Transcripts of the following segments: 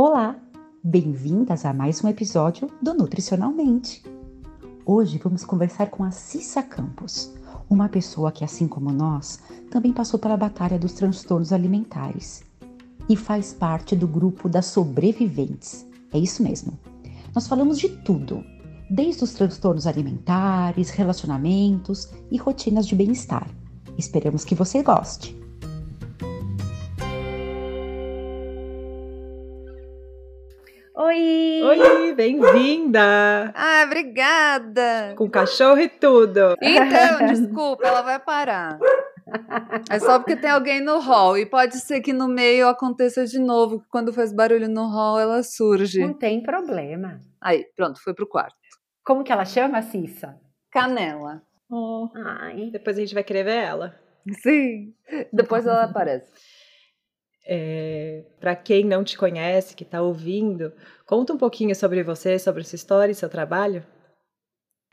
Olá, bem-vindas a mais um episódio do Nutricionalmente. Hoje vamos conversar com a Cissa Campos, uma pessoa que, assim como nós, também passou pela batalha dos transtornos alimentares e faz parte do grupo das sobreviventes. É isso mesmo. Nós falamos de tudo, desde os transtornos alimentares, relacionamentos e rotinas de bem-estar. Esperamos que você goste. Oi! Oi, bem-vinda! Ah, obrigada! Com cachorro e tudo. Então, desculpa, ela vai parar. É só porque tem alguém no hall. E pode ser que no meio aconteça de novo, que quando faz barulho no hall, ela surge. Não tem problema. Aí, pronto, foi pro quarto. Como que ela chama, Cissa? Canela. Oh, Ai. depois a gente vai querer ver ela. Sim. Depois ela aparece. É, Para quem não te conhece, que está ouvindo, conta um pouquinho sobre você, sobre sua história e seu trabalho.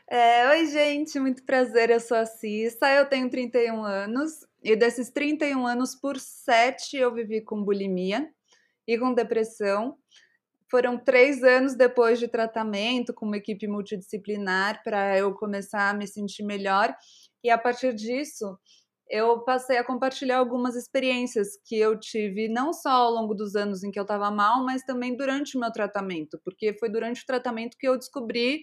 É, oi, gente, muito prazer. Eu sou a Cissa, eu tenho 31 anos e desses 31 anos, por 7 eu vivi com bulimia e com depressão. Foram três anos depois de tratamento com uma equipe multidisciplinar para eu começar a me sentir melhor e a partir disso eu passei a compartilhar algumas experiências que eu tive, não só ao longo dos anos em que eu estava mal, mas também durante o meu tratamento, porque foi durante o tratamento que eu descobri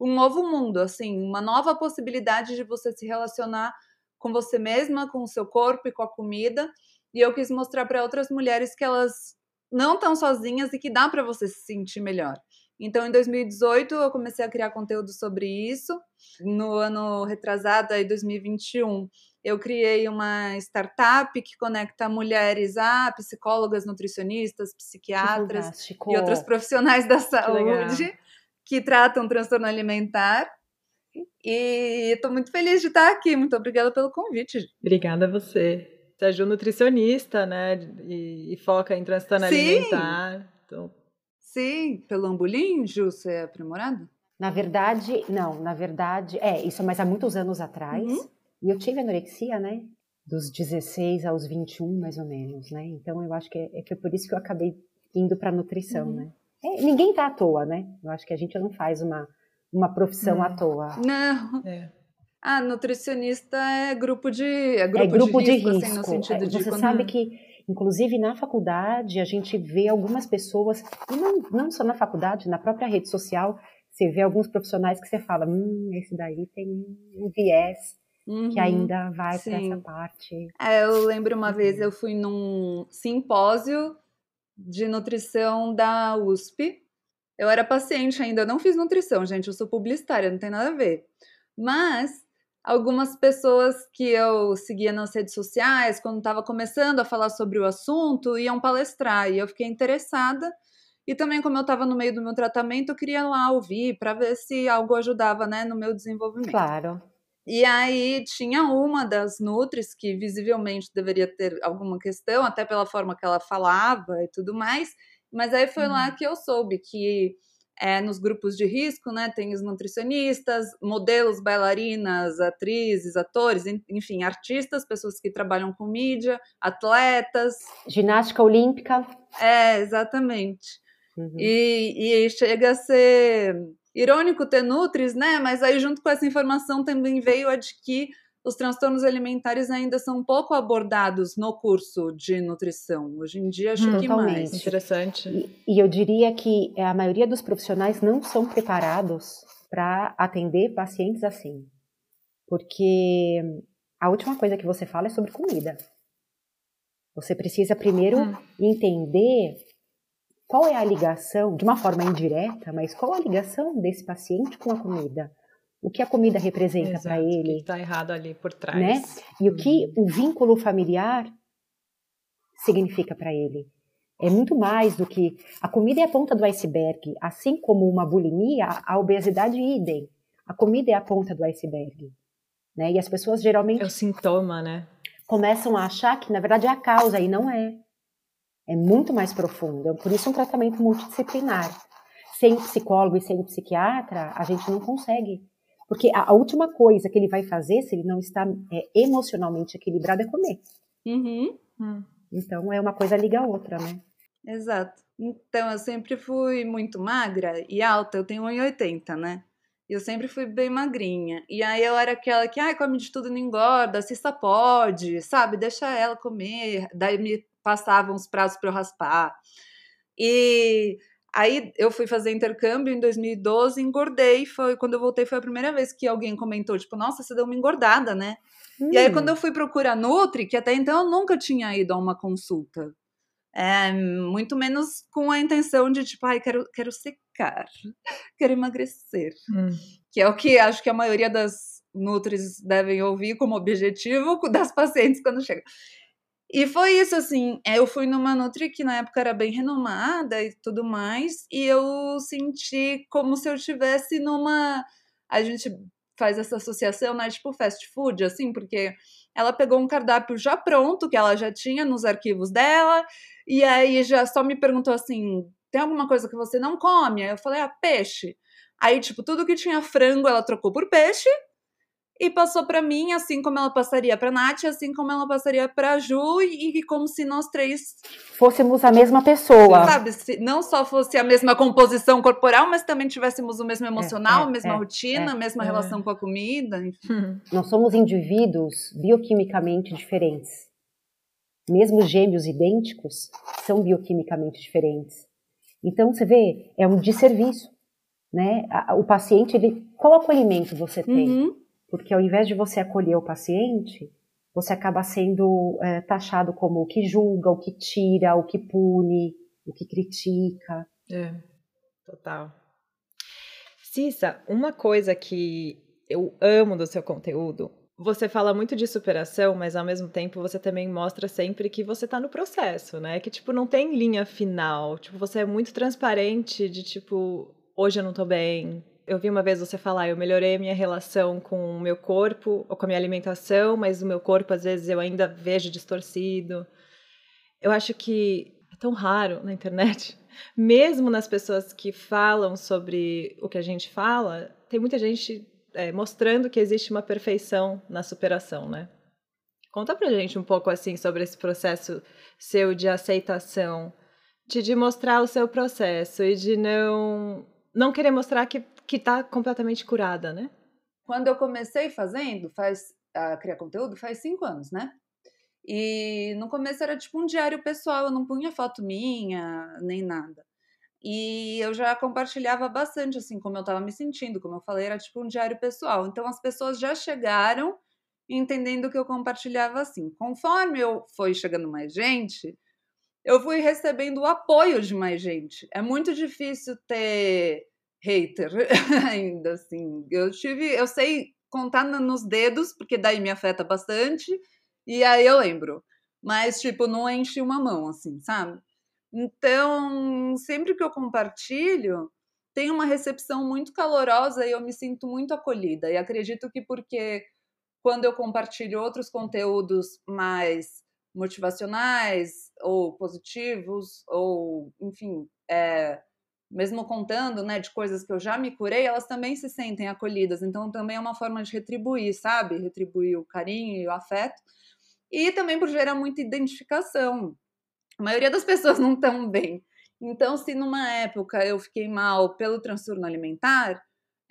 um novo mundo, assim, uma nova possibilidade de você se relacionar com você mesma, com o seu corpo e com a comida. E eu quis mostrar para outras mulheres que elas não estão sozinhas e que dá para você se sentir melhor. Então, em 2018, eu comecei a criar conteúdo sobre isso. No ano retrasado, aí 2021, eu criei uma startup que conecta mulheres a psicólogas, nutricionistas, psiquiatras e outros profissionais da saúde que tratam transtorno alimentar. E estou muito feliz de estar aqui. Muito obrigada pelo convite. Obrigada a você. Você é Ju nutricionista, né? E, e foca em transtorno Sim. alimentar. Então, Sim, pelo ambulim, Ju, você é aprimorada? Na verdade, não, na verdade, é, isso mas há muitos anos atrás. Uhum. E eu tive anorexia, né? Dos 16 aos 21, mais ou menos, né? Então eu acho que é, é que é por isso que eu acabei indo para nutrição, Uhum. né? É, ninguém tá à toa, né? Eu acho que a gente não faz uma, uma profissão à toa. Não. é. Ah, nutricionista é grupo de é grupo, é grupo de risco. assim, no sentido É, de você quando- sabe que, inclusive na faculdade, a gente vê algumas pessoas, e não, não só na faculdade, na própria rede social, você vê alguns profissionais que você fala, hum, esse daí tem um viés Uhum. que ainda vai para essa parte. É, eu lembro uma Uhum. vez eu fui num simpósio de nutrição da USP. Eu era paciente ainda, eu não fiz nutrição, gente, eu sou publicitária, não tem nada a ver. Mas algumas pessoas que eu seguia nas redes sociais, quando estava começando a falar sobre o assunto, iam palestrar e eu fiquei interessada. E também, como eu estava no meio do meu tratamento, eu queria lá ouvir para ver se algo ajudava né, no meu desenvolvimento. Claro. E aí tinha uma das Nutris que visivelmente deveria ter alguma questão, até pela forma que ela falava e tudo mais. Mas aí foi lá que eu soube que é, nos grupos de risco, né, tem os nutricionistas, modelos, bailarinas, atrizes, atores, en- enfim, artistas, pessoas que trabalham com mídia, atletas. Ginástica olímpica. É, exatamente. Uhum. E, e chega a ser irônico ter Nutris, né? Mas aí, junto com essa informação, também veio a de que os transtornos alimentares ainda são pouco abordados no curso de nutrição. Hoje em dia, acho que Totalmente. mais. Interessante. E, e eu diria que a maioria dos profissionais não são preparados para atender pacientes assim. Porque a última coisa que você fala é sobre comida. Você precisa primeiro Hum. entender qual é a ligação, de uma forma indireta, mas qual a ligação desse paciente com a comida. O que a comida representa para O que ele, está errado ali por trás. né? E o que o vínculo familiar significa para ele. É muito mais do que a comida é a ponta do iceberg, assim como uma bulimia, a obesidade idem. A comida é a ponta do iceberg, né? E as pessoas geralmente É o sintoma, né? começam a achar que na verdade é a causa e não é. É muito mais profundo. É Por isso um tratamento multidisciplinar. Sem psicólogo e sem psiquiatra, a gente não consegue. Porque a, a última coisa que ele vai fazer, se ele não está é, emocionalmente equilibrado, é comer. Uhum. Hum. Então é uma coisa liga a outra, né? Exato. Então, eu sempre fui muito magra e alta, eu tenho 1,80, né? Eu sempre fui bem magrinha. E aí eu era aquela que, ai, come de tudo não engorda, assista pode, sabe? Deixa ela comer. Daí me passavam os pratos para eu raspar. E aí eu fui fazer intercâmbio em 2012, engordei. Foi quando eu voltei, foi a primeira vez que alguém comentou, tipo, nossa, você deu uma engordada, né? Hum. E aí, quando hum. eu fui procurar Nutri, que até então eu nunca tinha ido a uma consulta, é, muito menos com a intenção de, tipo, ai, quero, quero secar, quero emagrecer. Hum. Que é o que acho que a maioria das Nutris devem ouvir como objetivo das pacientes quando chegam. E foi isso, assim, é, eu fui numa Nutri que na época era bem renomada e tudo mais, e eu senti como se eu estivesse numa... A gente faz essa associação, né, tipo fast food, assim, porque ela pegou um cardápio já pronto, que ela já tinha nos arquivos dela, e aí já só me perguntou assim: tem alguma coisa que você não come? Aí eu falei: ah, peixe. Aí, tipo, tudo que tinha frango ela trocou por peixe e passou para mim, assim como ela passaria para Nath, assim como ela passaria para Ju, e, e, como se nós três fôssemos a mesma pessoa. Sabe, se não só fosse a mesma composição corporal, mas também tivéssemos o mesmo emocional, é, é, a mesma é, rotina, a é, mesma é. relação com a comida. Enfim. Nós somos indivíduos bioquimicamente diferentes. Mesmo gêmeos idênticos são bioquimicamente diferentes. Então, você vê, é um desserviço. Né? O paciente, ele, qual acolhimento você tem? Uhum porque ao invés de você acolher o paciente, você acaba sendo é, taxado como o que julga, o que tira, o que pune, o que critica. É, total. Cissa, uma coisa que eu amo do seu conteúdo, você fala muito de superação, mas ao mesmo tempo você também mostra sempre que você está no processo, né? Que tipo não tem linha final, tipo você é muito transparente de tipo hoje eu não tô bem, eu vi uma vez você falar, eu melhorei a minha relação com o meu corpo ou com a minha alimentação, mas o meu corpo às vezes eu ainda vejo distorcido. Eu acho que é tão raro na internet, mesmo nas pessoas que falam sobre o que a gente fala, tem muita gente é, mostrando que existe uma perfeição na superação, né? Conta pra gente um pouco assim sobre esse processo seu de aceitação, de, de mostrar o seu processo e de não não querer mostrar que que está completamente curada, né? Quando eu comecei fazendo, faz a criar conteúdo, faz cinco anos, né? E no começo era tipo um diário pessoal, eu não punha foto minha, nem nada. E eu já compartilhava bastante, assim, como eu estava me sentindo, como eu falei, era tipo um diário pessoal. Então as pessoas já chegaram entendendo que eu compartilhava assim. Conforme eu fui chegando mais gente, eu fui recebendo o apoio de mais gente. É muito difícil ter hater ainda assim. Eu tive, eu sei contar nos dedos, porque daí me afeta bastante, e aí eu lembro. Mas tipo, não enche uma mão assim, sabe? Então, sempre que eu compartilho, tem uma recepção muito calorosa e eu me sinto muito acolhida. E acredito que porque quando eu compartilho outros conteúdos mais motivacionais ou positivos ou enfim é, mesmo contando, né, de coisas que eu já me curei, elas também se sentem acolhidas. Então também é uma forma de retribuir, sabe? Retribuir o carinho e o afeto. E também por gerar muita identificação. A maioria das pessoas não estão bem. Então, se numa época eu fiquei mal pelo transtorno alimentar,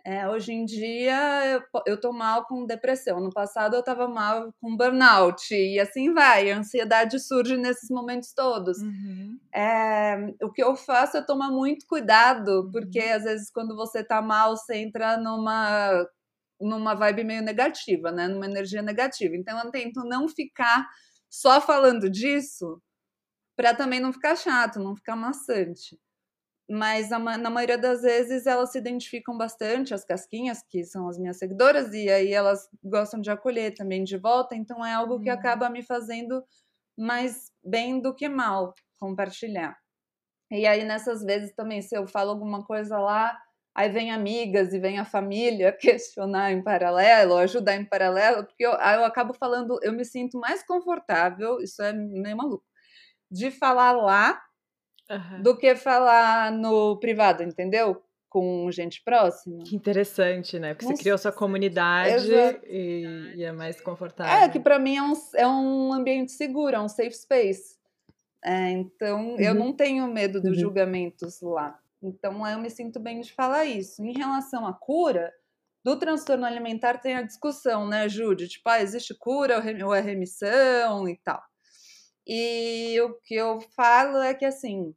é, hoje em dia eu, eu tô mal com depressão. No passado eu tava mal com burnout e assim vai. A ansiedade surge nesses momentos todos. Uhum. É, o que eu faço é tomar muito cuidado, porque uhum. às vezes quando você tá mal, você entra numa numa vibe meio negativa, né? Numa energia negativa. Então eu tento não ficar só falando disso para também não ficar chato, não ficar maçante mas na maioria das vezes elas se identificam bastante, as casquinhas, que são as minhas seguidoras, e aí elas gostam de acolher também de volta, então é algo que uhum. acaba me fazendo mais bem do que mal compartilhar. E aí nessas vezes também, se eu falo alguma coisa lá, aí vem amigas e vem a família questionar em paralelo, ajudar em paralelo, porque eu, eu acabo falando, eu me sinto mais confortável, isso é meio maluco, de falar lá uhum. do que falar no privado, entendeu? Com gente próxima. Que interessante, né? Porque Nossa. você criou sua comunidade e, e, é mais confortável. É, que para mim é um, é um ambiente seguro, é um safe space. É, então, uhum. eu não tenho medo dos uhum. julgamentos lá. Então, eu me sinto bem de falar isso. Em relação à cura, do transtorno alimentar tem a discussão, né, Júlia? Tipo, ah, existe cura ou é remissão e tal. E o que eu falo é que, assim,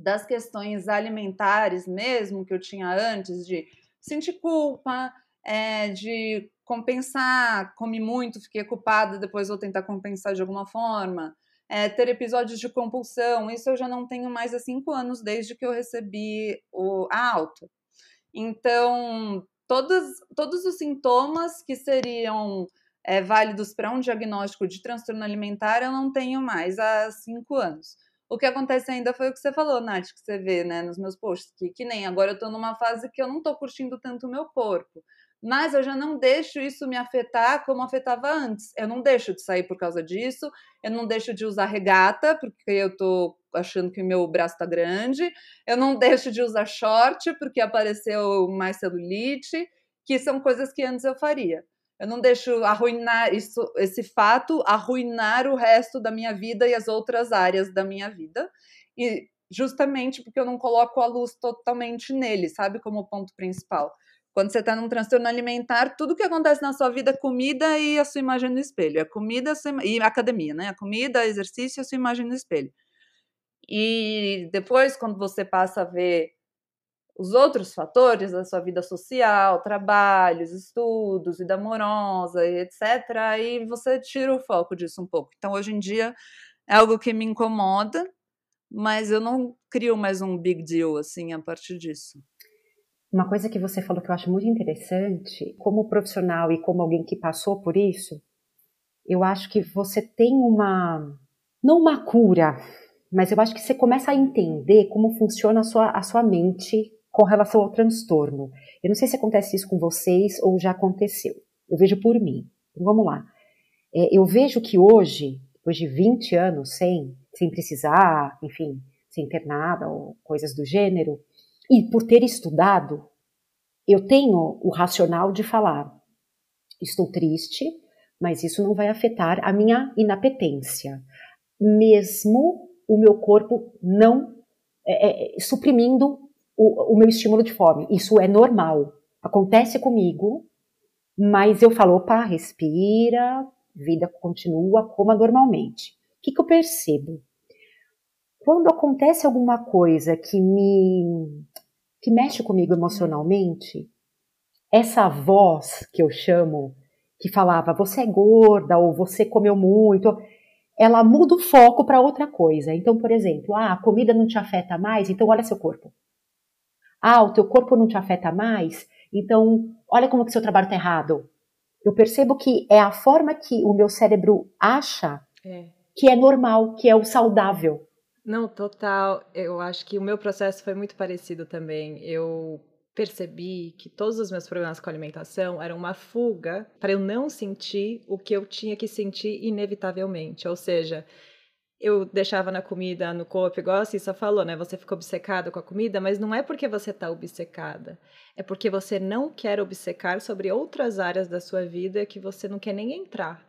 das questões alimentares mesmo, que eu tinha antes, de sentir culpa, é, de compensar, comi muito, fiquei culpada, depois vou tentar compensar de alguma forma, é, ter episódios de compulsão, isso eu já não tenho mais há cinco anos, desde que eu recebi o, a. Então, todos, todos os sintomas que seriam é, válidos para um diagnóstico de transtorno alimentar eu não tenho mais há cinco anos. O que acontece ainda foi o que você falou, Nath, que você vê né, nos meus posts, que, que nem agora eu estou numa fase que eu não estou curtindo tanto o meu corpo. Mas eu já não deixo isso me afetar como afetava antes. Eu não deixo de sair por causa disso, eu não deixo de usar regata, porque eu estou achando que o meu braço está grande, eu não deixo de usar short, porque apareceu mais celulite, que são coisas que antes eu faria. Eu não deixo arruinar isso, esse fato arruinar o resto da minha vida e as outras áreas da minha vida. E justamente porque eu não coloco a luz totalmente nele, sabe, como ponto principal. Quando você está num transtorno alimentar, tudo que acontece na sua vida é comida e a sua imagem no espelho. É comida e academia, né? A comida, exercício e a sua imagem no espelho. E depois, quando você passa a ver os outros fatores da sua vida social, trabalhos, estudos, vida amorosa, etc., aí você tira o foco disso um pouco. Então, hoje em dia, é algo que me incomoda, mas eu não crio mais um big deal, assim, a partir disso. Uma coisa que você falou que eu acho muito interessante, como profissional e como alguém que passou por isso, eu acho que você tem uma, não uma cura, mas eu acho que você começa a entender como funciona a sua, a sua mente com relação ao transtorno. Eu não sei se acontece isso com vocês ou já aconteceu. Eu vejo por mim. Então vamos lá. É, eu vejo que hoje, depois de 20 anos sem, sem precisar, enfim, ser internada ou coisas do gênero, e por ter estudado, eu tenho o racional de falar: estou triste, mas isso não vai afetar a minha inapetência, mesmo o meu corpo não é, é, suprimindo o, o meu estímulo de fome. Isso é normal. Acontece comigo, mas eu falo, opa, respira, vida continua, coma normalmente. O que, que eu percebo? Quando acontece alguma coisa que me que mexe comigo emocionalmente, essa voz que eu chamo, que falava você é gorda ou você comeu muito, ela muda o foco para outra coisa. Então, por exemplo, ah, a comida não te afeta mais, então olha seu corpo. Ah, o teu corpo não te afeta mais, então olha como que seu trabalho está errado. Eu percebo que é a forma que o meu cérebro acha é. que é normal, que é o saudável. Não, total. Eu acho que o meu processo foi muito parecido também. Eu percebi que todos os meus problemas com alimentação eram uma fuga para eu não sentir o que eu tinha que sentir inevitavelmente. Ou seja, eu deixava na comida, no corpo, igual a Cissa falou, né? Você fica obcecada com a comida, mas não é porque você está obcecada. É porque você não quer obcecar sobre outras áreas da sua vida que você não quer nem entrar.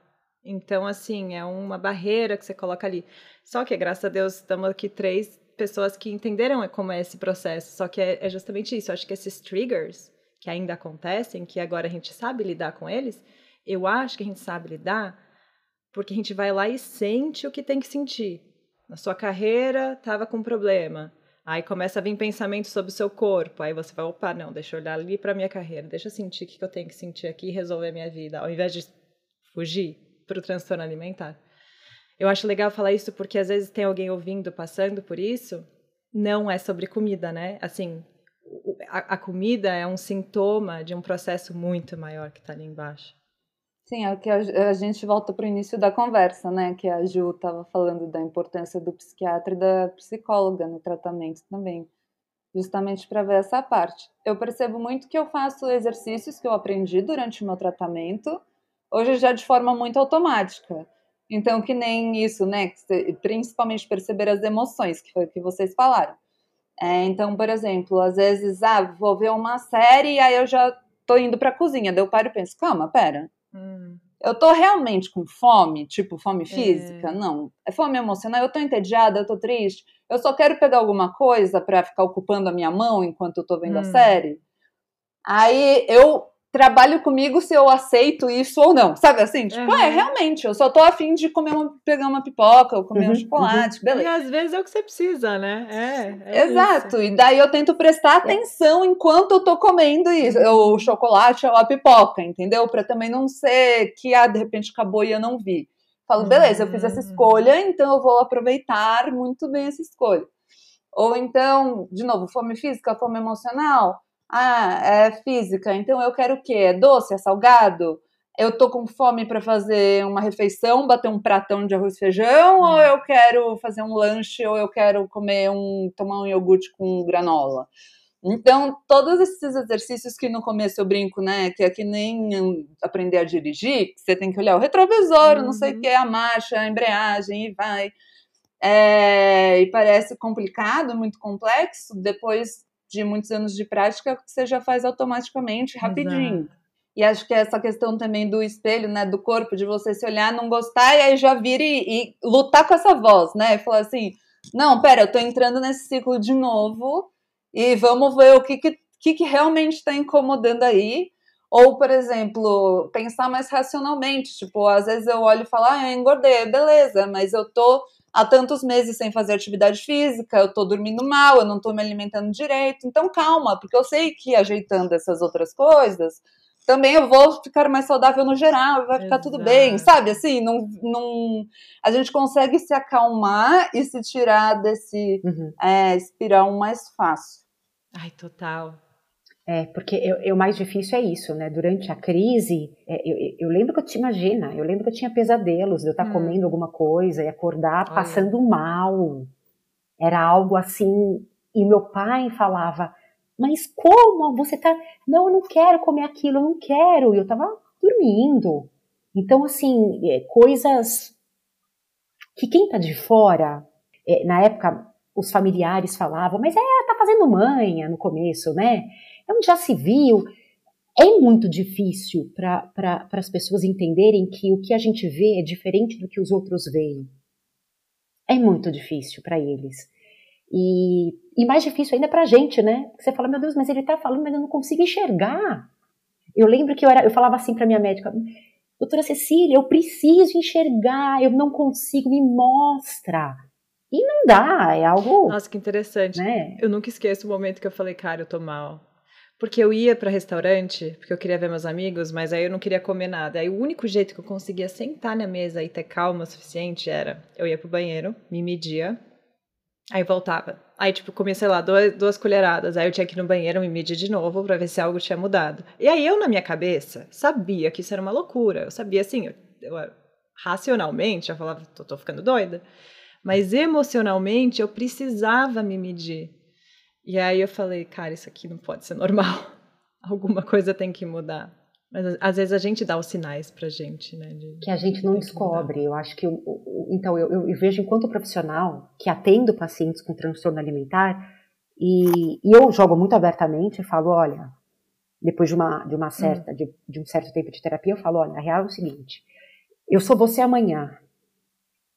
Então, assim, é uma barreira que você coloca ali. Só que, graças a Deus, estamos aqui três pessoas que entenderam como é esse processo. Só que é, é justamente isso. Eu acho que esses triggers que ainda acontecem, que agora a gente sabe lidar com eles, eu acho que a gente sabe lidar porque a gente vai lá e sente o que tem que sentir. Na sua carreira, estava com problema. Aí começa a vir pensamentos sobre o seu corpo. Aí você vai, opa, não, deixa eu olhar ali para minha carreira, deixa eu sentir o que eu tenho que sentir aqui e resolver a minha vida, ao invés de fugir para o transtorno alimentar. Eu acho legal falar isso porque às vezes tem alguém ouvindo, passando por isso. Não é sobre comida, né? Assim, a, a comida é um sintoma de um processo muito maior que está ali embaixo. Sim, é que a, a gente volta para o início da conversa, né? Que a Ju estava falando da importância do psiquiatra e da psicóloga no tratamento também, justamente para ver essa parte. Eu percebo muito que eu faço exercícios que eu aprendi durante o meu tratamento, hoje já de forma muito automática. Então, que nem isso, né? Principalmente perceber as emoções, que foi o que vocês falaram. É, então, por exemplo, às vezes, ah, vou ver uma série aí eu já tô indo para a cozinha, daí eu paro e penso, calma, pera, Hum. eu tô realmente com fome, tipo fome física? É. Não. É fome emocional, eu tô entediada, eu tô triste. Eu só quero pegar alguma coisa para ficar ocupando a minha mão enquanto eu tô vendo hum. a série. Aí eu trabalho comigo se eu aceito isso ou não. Sabe assim? Tipo, uhum. é, realmente, eu só tô afim de comer uma, pegar uma pipoca ou comer uhum, um chocolate, uhum. beleza. E às vezes é o que você precisa, né? É. é Exato. Isso. E daí eu tento prestar atenção enquanto eu tô comendo isso, o chocolate ou a pipoca, entendeu? Para também não ser que, ah, de repente acabou e eu não vi. Falo, beleza, eu fiz essa hum. escolha, então eu vou aproveitar muito bem essa escolha. Ou então, de novo, fome física, fome emocional ah, é física, então eu quero o quê? É doce? É salgado? Eu tô com fome para fazer uma refeição, bater um pratão de arroz e feijão, hum. ou eu quero fazer um lanche, ou eu quero comer um, tomar um iogurte com granola. Então, todos esses exercícios que no começo eu brinco, né, que é que nem aprender a dirigir, você tem que olhar o retrovisor, uhum. não sei o uhum. que, a marcha, a embreagem, e vai. É, e parece complicado, muito complexo. Depois de muitos anos de prática, você já faz automaticamente, rapidinho. Exato. E acho que essa questão também do espelho, né, do corpo, de você se olhar, não gostar e aí já vir e, e lutar com essa voz, né? E falar assim: não, pera, eu tô entrando nesse ciclo de novo e vamos ver o que, que, que, que realmente está incomodando aí. Ou, por exemplo, pensar mais racionalmente. Tipo, às vezes eu olho e falo, ah, eu engordei, beleza, mas eu tô há tantos meses sem fazer atividade física, eu tô dormindo mal, eu não tô me alimentando direito. Então, calma, porque eu sei que ajeitando essas outras coisas, também eu vou ficar mais saudável no geral, vai ficar Exato. tudo bem, sabe? Assim, não, não, a gente consegue se acalmar e se tirar desse uhum. é, espiral mais fácil. Ai, total. É, porque o mais difícil é isso, né? Durante a crise, é, eu, eu, lembro que eu te imagina, eu lembro que eu tinha pesadelos de eu estar hum. comendo alguma coisa e acordar Olha. passando mal. Era algo assim. E meu pai falava: Mas como? Você tá. Não, eu não quero comer aquilo, eu não quero. E eu tava dormindo. Então, assim, é, coisas que quem tá de fora, é, na época, os familiares falavam, mas é, tá fazendo manha no começo, né? Onde já se viu. É muito difícil para pra, as pessoas entenderem que o que a gente vê é diferente do que os outros veem. É muito difícil para eles. E, e, mais difícil ainda para a gente, né? Você fala, meu Deus, mas ele está falando, mas eu não consigo enxergar. Eu lembro que eu, era, eu falava assim para minha médica, doutora Cecília, eu preciso enxergar, eu não consigo, me mostra. E não dá, é algo. Nossa, que interessante. Né? Eu nunca esqueço o momento que eu falei, cara, eu tô mal. Porque eu ia para restaurante, porque eu queria ver meus amigos, mas aí eu não queria comer nada. Aí o único jeito que eu conseguia sentar na mesa e ter calma o suficiente era eu ia pro banheiro, me media, aí voltava. Aí, tipo, comia, sei lá, duas, duas colheradas. Aí eu tinha que ir no banheiro me medir de novo para ver se algo tinha mudado. E aí eu, na minha cabeça, sabia que isso era uma loucura. Eu sabia, assim, eu, eu racionalmente, eu falava, tô, tô ficando doida. Mas emocionalmente, eu precisava me medir. E aí eu falei, cara, isso aqui não pode ser normal. Alguma coisa tem que mudar. Mas às vezes a gente dá os sinais pra gente, né? De, que a gente não descobre. Eu acho que. Eu, então, eu, eu, vejo enquanto profissional que atendo pacientes com transtorno alimentar e, e eu jogo muito abertamente e falo: olha, depois de uma, de uma certa, hum. de, de um certo tempo de terapia, eu falo: olha, a real é o seguinte, eu sou você amanhã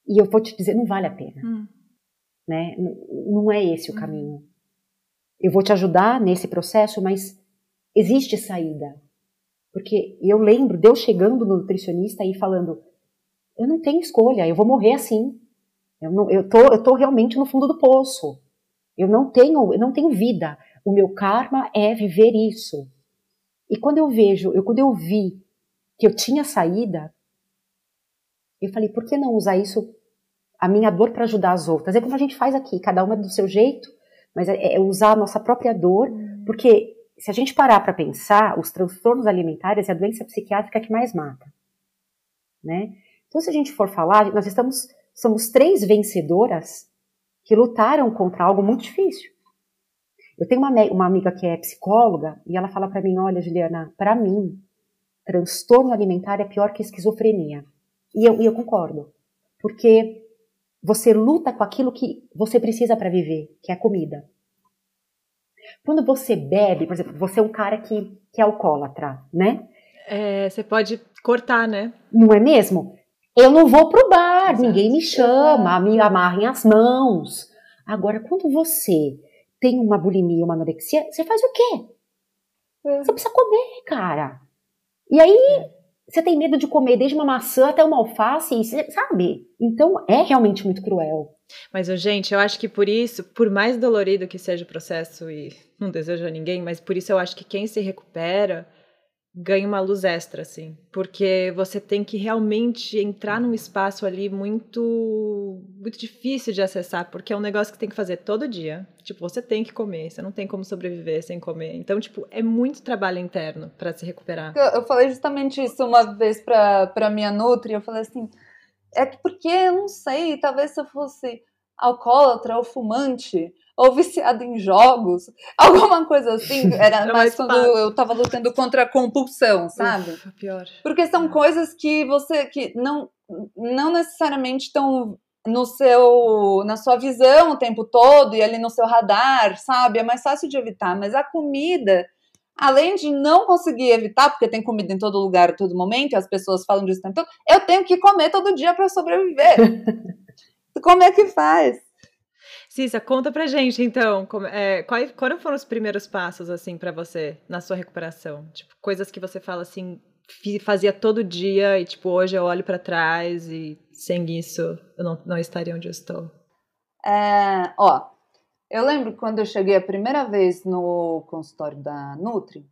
e eu vou te dizer, não vale a pena. Hum. Né? Não é esse o hum. caminho eu vou te ajudar nesse processo, mas existe saída. Porque eu lembro de eu chegando no nutricionista e falando: eu não tenho escolha, eu vou morrer assim. Eu, não, eu, tô, eu tô realmente no fundo do poço. Eu não tenho, eu não tenho vida. O meu karma é viver isso. E quando eu vejo, eu quando eu vi que eu tinha saída, eu falei, por que não usar isso, a minha dor para ajudar as outras? É como a gente faz aqui, cada uma do seu jeito, mas é, é usar a nossa própria dor, hum. porque se a gente parar para pensar, os transtornos alimentares é a doença psiquiátrica que mais mata, né? Então, se a gente for falar, nós estamos somos três vencedoras que lutaram contra algo muito difícil. Eu tenho uma, uma amiga que é psicóloga e ela fala para mim, olha, Juliana, para mim, transtorno alimentar é pior que esquizofrenia. E eu, e eu concordo, porque você luta com aquilo que você precisa para viver, que é a comida. Quando você bebe, por exemplo, você é um cara que, que é alcoólatra, né? é, você pode cortar, né? Não é mesmo? Eu não vou pro bar, Exato. ninguém me chama, me amarrem as mãos. Agora, quando você tem uma bulimia, uma anorexia, você faz o quê? É. Você precisa comer, cara. E aí, é. Você tem medo de comer desde uma maçã até uma alface, sabe? Então, é realmente muito cruel. Mas, gente, eu acho que por isso, por mais dolorido que seja o processo, e não desejo a ninguém, mas por isso eu acho que quem se recupera ganha uma luz extra, assim. Porque você tem que realmente entrar num espaço ali muito, muito difícil de acessar, porque é um negócio que tem que fazer todo dia. Tipo, você tem que comer, você não tem como sobreviver sem comer. Então, tipo, é muito trabalho interno para se recuperar. Eu, eu, falei justamente isso uma vez pra, pra minha Nutri, eu falei assim, é porque eu não sei, talvez se eu fosse alcoólatra ou fumante, ou viciado em jogos, alguma coisa assim. Era, Era mais, mais quando eu tava lutando contra a compulsão, sabe? Ufa, pior. Porque são é. coisas que você que não não necessariamente estão no seu na sua visão o tempo todo e ali no seu radar, sabe? É mais fácil de evitar, mas a comida Além de não conseguir evitar, porque tem comida em todo lugar a todo momento, e as pessoas falam disso o tempo todo, eu tenho que comer todo dia para sobreviver. Como é que faz? Cissa, conta pra gente então, como, é, quais, quais foram os primeiros passos assim para você na sua recuperação? Tipo, coisas que você fala assim, fazia todo dia e tipo hoje eu olho para trás e sem isso eu não, não estaria onde eu estou. É, ó, eu lembro quando eu cheguei a primeira vez no consultório da Nutri,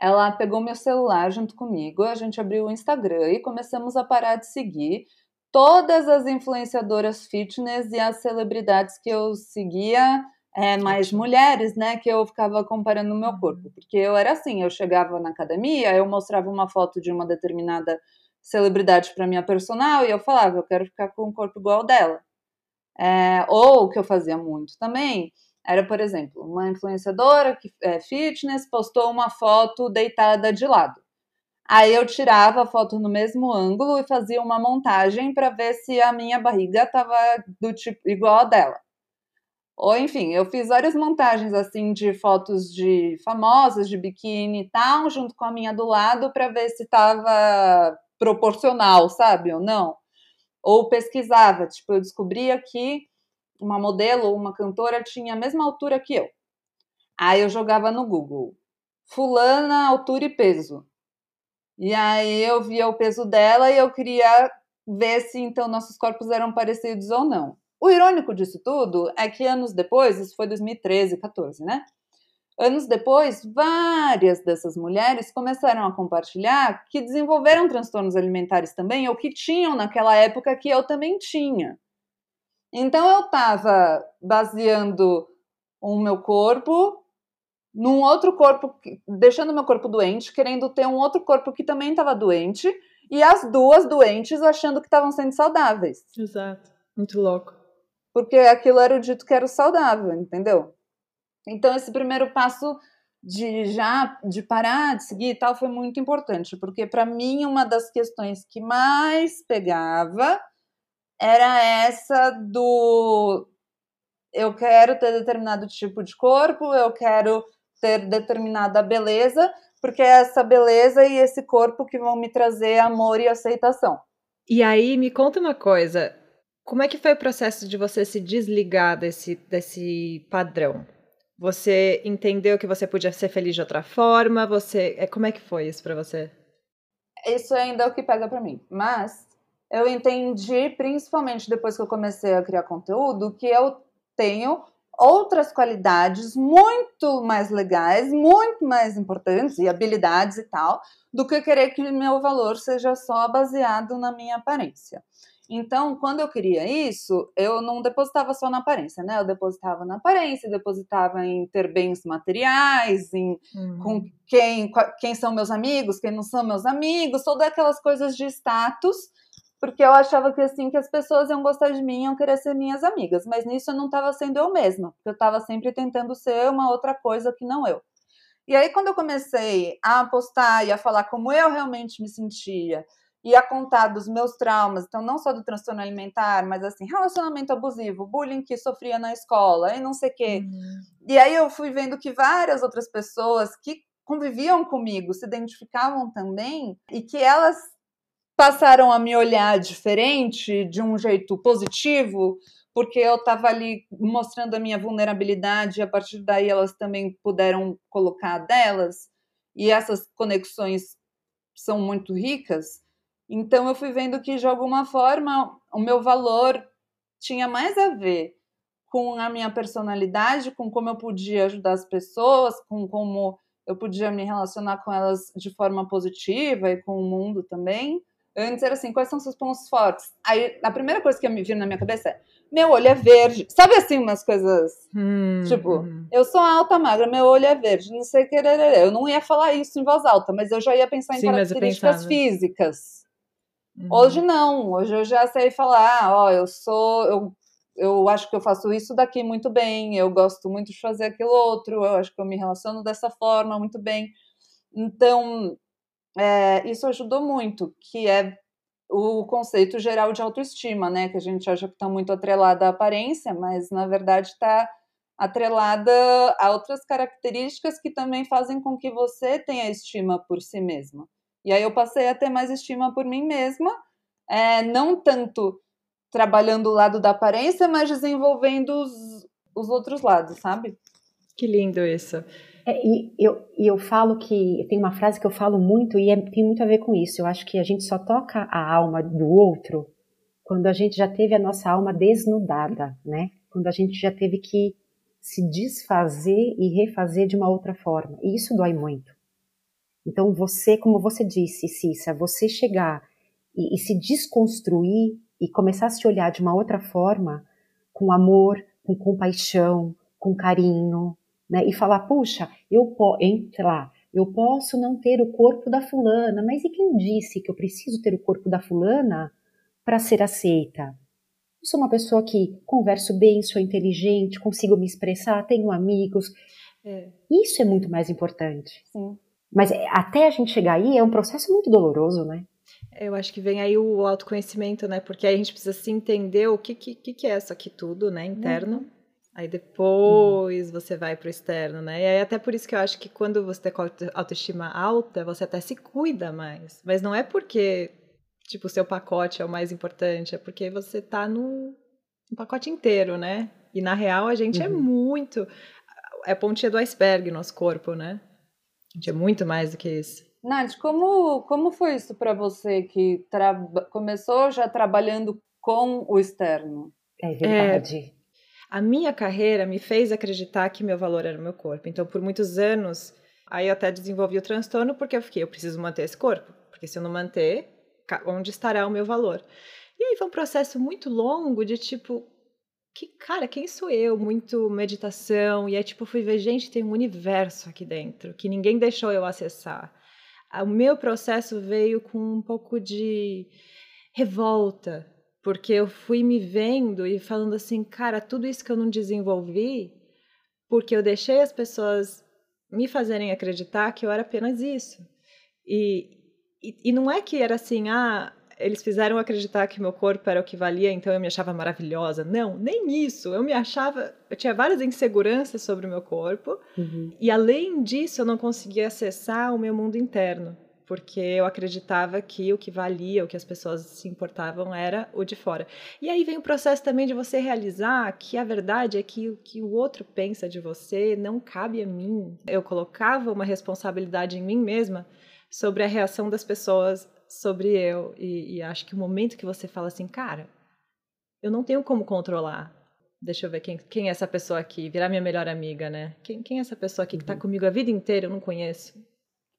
ela pegou meu celular junto comigo, a gente abriu o Instagram e começamos a parar de seguir todas as influenciadoras fitness e as celebridades que eu seguia, é, mais mulheres, né, que eu ficava comparando o meu uhum. corpo. Porque eu era assim, eu chegava na academia, eu mostrava uma foto de uma determinada celebridade para minha personal e eu falava, eu quero ficar com o corpo igual dela. É, ou o que eu fazia muito também era, por exemplo, uma influenciadora que é fitness postou uma foto deitada de lado. Aí eu tirava a foto no mesmo ângulo e fazia uma montagem para ver se a minha barriga estava do tipo igual a dela. Ou enfim, eu fiz várias montagens assim de fotos de famosas de biquíni e tal, junto com a minha do lado para ver se estava proporcional, sabe, ou não. Ou pesquisava, tipo, eu descobria que uma modelo ou uma cantora tinha a mesma altura que eu. Aí eu jogava no Google, fulana, altura e peso. E aí eu via o peso dela e eu queria ver se então nossos corpos eram parecidos ou não. O irônico disso tudo é que anos depois, isso foi 2013, 14, né? Anos depois, várias dessas mulheres começaram a compartilhar que desenvolveram transtornos alimentares também, ou que tinham naquela época que eu também tinha. Então eu estava baseando o meu corpo num outro corpo, deixando meu corpo doente, querendo ter um outro corpo que também estava doente, e as duas doentes achando que estavam sendo saudáveis. Exato. Muito louco. Porque aquilo era o dito que era o saudável, entendeu? Então esse primeiro passo de já de parar de seguir e tal foi muito importante, porque para mim uma das questões que mais pegava era essa do eu quero ter determinado tipo de corpo, eu quero ter determinada beleza, porque é essa beleza e esse corpo que vão me trazer amor e aceitação. E aí, me conta uma coisa. Como é que foi o processo de você se desligar desse, desse padrão? Você entendeu que você podia ser feliz de outra forma? Você, é, como é que foi isso para você? Isso ainda é o que pega para mim. Mas eu entendi, principalmente depois que eu comecei a criar conteúdo, que eu tenho outras qualidades muito mais legais, muito mais importantes e habilidades e tal, do que querer que meu valor seja só baseado na minha aparência. Então, quando eu queria isso, eu não depositava só na aparência, né? Eu depositava na aparência, depositava em ter bens materiais, em uhum. com quem, quem são meus amigos, quem não são meus amigos, todas aquelas coisas de status porque eu achava que assim que as pessoas iam gostar de mim, iam querer ser minhas amigas, mas nisso eu não estava sendo eu mesma, porque eu estava sempre tentando ser uma outra coisa que não eu. E aí quando eu comecei a postar e a falar como eu realmente me sentia e a contar dos meus traumas, então não só do transtorno alimentar, mas assim, relacionamento abusivo, bullying que sofria na escola e não sei o quê. Uhum. E aí eu fui vendo que várias outras pessoas que conviviam comigo, se identificavam também e que elas passaram a me olhar diferente, de um jeito positivo, porque eu estava ali mostrando a minha vulnerabilidade e a partir daí elas também puderam colocar delas e essas conexões são muito ricas. Então eu fui vendo que de alguma forma o meu valor tinha mais a ver com a minha personalidade, com como eu podia ajudar as pessoas, com como eu podia me relacionar com elas de forma positiva e com o mundo também. Antes era assim, quais são seus pontos fortes? Aí a primeira coisa que me vir na minha cabeça é meu olho é verde. Sabe assim, umas coisas. Hum, tipo, hum. eu sou alta, magra, meu olho é verde, não sei o que. Eu não ia falar isso em voz alta, mas eu já ia pensar em Sim, características físicas. Uhum. Hoje não, hoje eu já sei falar, ah, ó, eu sou. Eu, eu acho que eu faço isso daqui muito bem, eu gosto muito de fazer aquilo outro, eu acho que eu me relaciono dessa forma muito bem. Então, é, isso ajudou muito, que é o conceito geral de autoestima, né? Que a gente acha que está muito atrelada à aparência, mas na verdade está atrelada a outras características que também fazem com que você tenha estima por si mesma. E aí eu passei a ter mais estima por mim mesma, é, não tanto trabalhando o lado da aparência, mas desenvolvendo os, os outros lados, sabe? Que lindo isso. É, e eu, eu falo que tem uma frase que eu falo muito e é, tem muito a ver com isso. Eu acho que a gente só toca a alma do outro quando a gente já teve a nossa alma desnudada, né? Quando a gente já teve que se desfazer e refazer de uma outra forma. E isso dói muito. Então você, como você disse, Cissa, você chegar e, e se desconstruir e começar a se olhar de uma outra forma, com amor, com compaixão, com carinho, né? E falar, puxa, eu posso, lá, eu posso não ter o corpo da fulana, mas e quem disse que eu preciso ter o corpo da fulana para ser aceita? Eu sou uma pessoa que converso bem, sou inteligente, consigo me expressar, tenho amigos. É. Isso é muito mais importante. Sim. Mas é, até a gente chegar aí é um processo muito doloroso, né? Eu acho que vem aí o autoconhecimento, né? Porque aí a gente precisa se entender o que, que, que é isso aqui tudo, né? Interno. Uhum. Aí depois uhum. você vai para o externo, né? E aí até por isso que eu acho que quando você tem autoestima alta, você até se cuida mais. Mas não é porque, tipo, o seu pacote é o mais importante, é porque você tá no, no pacote inteiro, né? E na real a gente é uhum. é muito. É a pontinha do iceberg nosso corpo, né? A gente é muito mais do que isso. Nath, como, como foi isso para você que começou já trabalhando com o externo? É verdade. É, a minha carreira me fez acreditar que meu valor era o meu corpo. Então, por muitos anos, aí eu até desenvolvi o transtorno porque eu fiquei, eu preciso manter esse corpo, porque se eu não manter, onde estará o meu valor? E aí foi um processo muito longo de tipo, que cara, quem sou eu? Muito meditação, e aí tipo, fui ver, gente, tem um universo aqui dentro que ninguém deixou eu acessar. O meu processo veio com um pouco de revolta, porque eu fui me vendo e falando assim, cara, tudo isso que eu não desenvolvi, porque eu deixei as pessoas me fazerem acreditar que eu era apenas isso. E, e, e não é que era assim, ah, eles fizeram acreditar que meu corpo era o que valia, então eu me achava maravilhosa. Não, nem isso. Eu me achava. Eu tinha várias inseguranças sobre o meu corpo, uhum. e além disso, eu não conseguia acessar o meu mundo interno porque eu acreditava que o que valia, o que as pessoas se importavam era o de fora. E aí vem o processo também de você realizar que a verdade é que o que o outro pensa de você não cabe a mim. Eu colocava uma responsabilidade em mim mesma sobre a reação das pessoas sobre eu. E, e acho que o momento que você fala assim, cara, eu não tenho como controlar. Deixa eu ver quem, quem é essa pessoa aqui, virar minha melhor amiga, né? Quem, quem é essa pessoa aqui que está uhum. comigo a vida inteira, eu não conheço.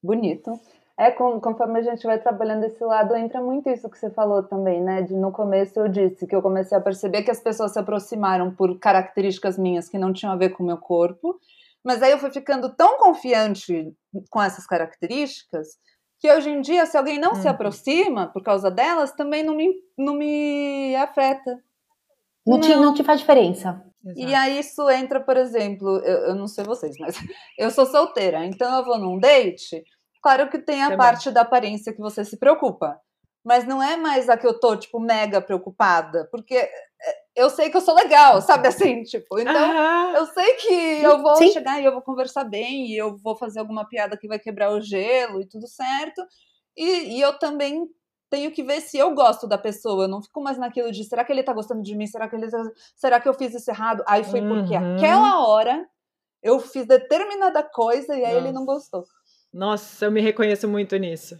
Bonito. É, com, conforme a gente vai trabalhando esse lado, entra muito isso que você falou também, né? De no começo eu disse que eu comecei a perceber que as pessoas se aproximaram por características minhas que não tinham a ver com o meu corpo, mas aí eu fui ficando tão confiante com essas características que hoje em dia, se alguém não se uhum. aproxima por causa delas, também não me, não me afeta. Não, não. Te, não te faz diferença. Exato. E aí isso entra, por exemplo, eu, eu não sei vocês, mas eu sou solteira, então eu vou num date Claro que tem a Também. parte da aparência que você se preocupa. Mas não é mais a que eu tô, tipo, mega preocupada. Porque eu sei que eu sou legal, sabe assim? Tipo, então eu sei que eu vou Sim. chegar e eu vou conversar bem, e eu vou fazer alguma piada que vai quebrar o gelo e tudo certo. E, e eu também tenho que ver se eu gosto da pessoa. Eu não fico mais naquilo de será que ele tá gostando de mim? Será que ele será que eu fiz isso errado? Aí foi uhum. porque aquela hora eu fiz determinada coisa e aí Nossa. ele não gostou. Nossa, eu me reconheço muito nisso.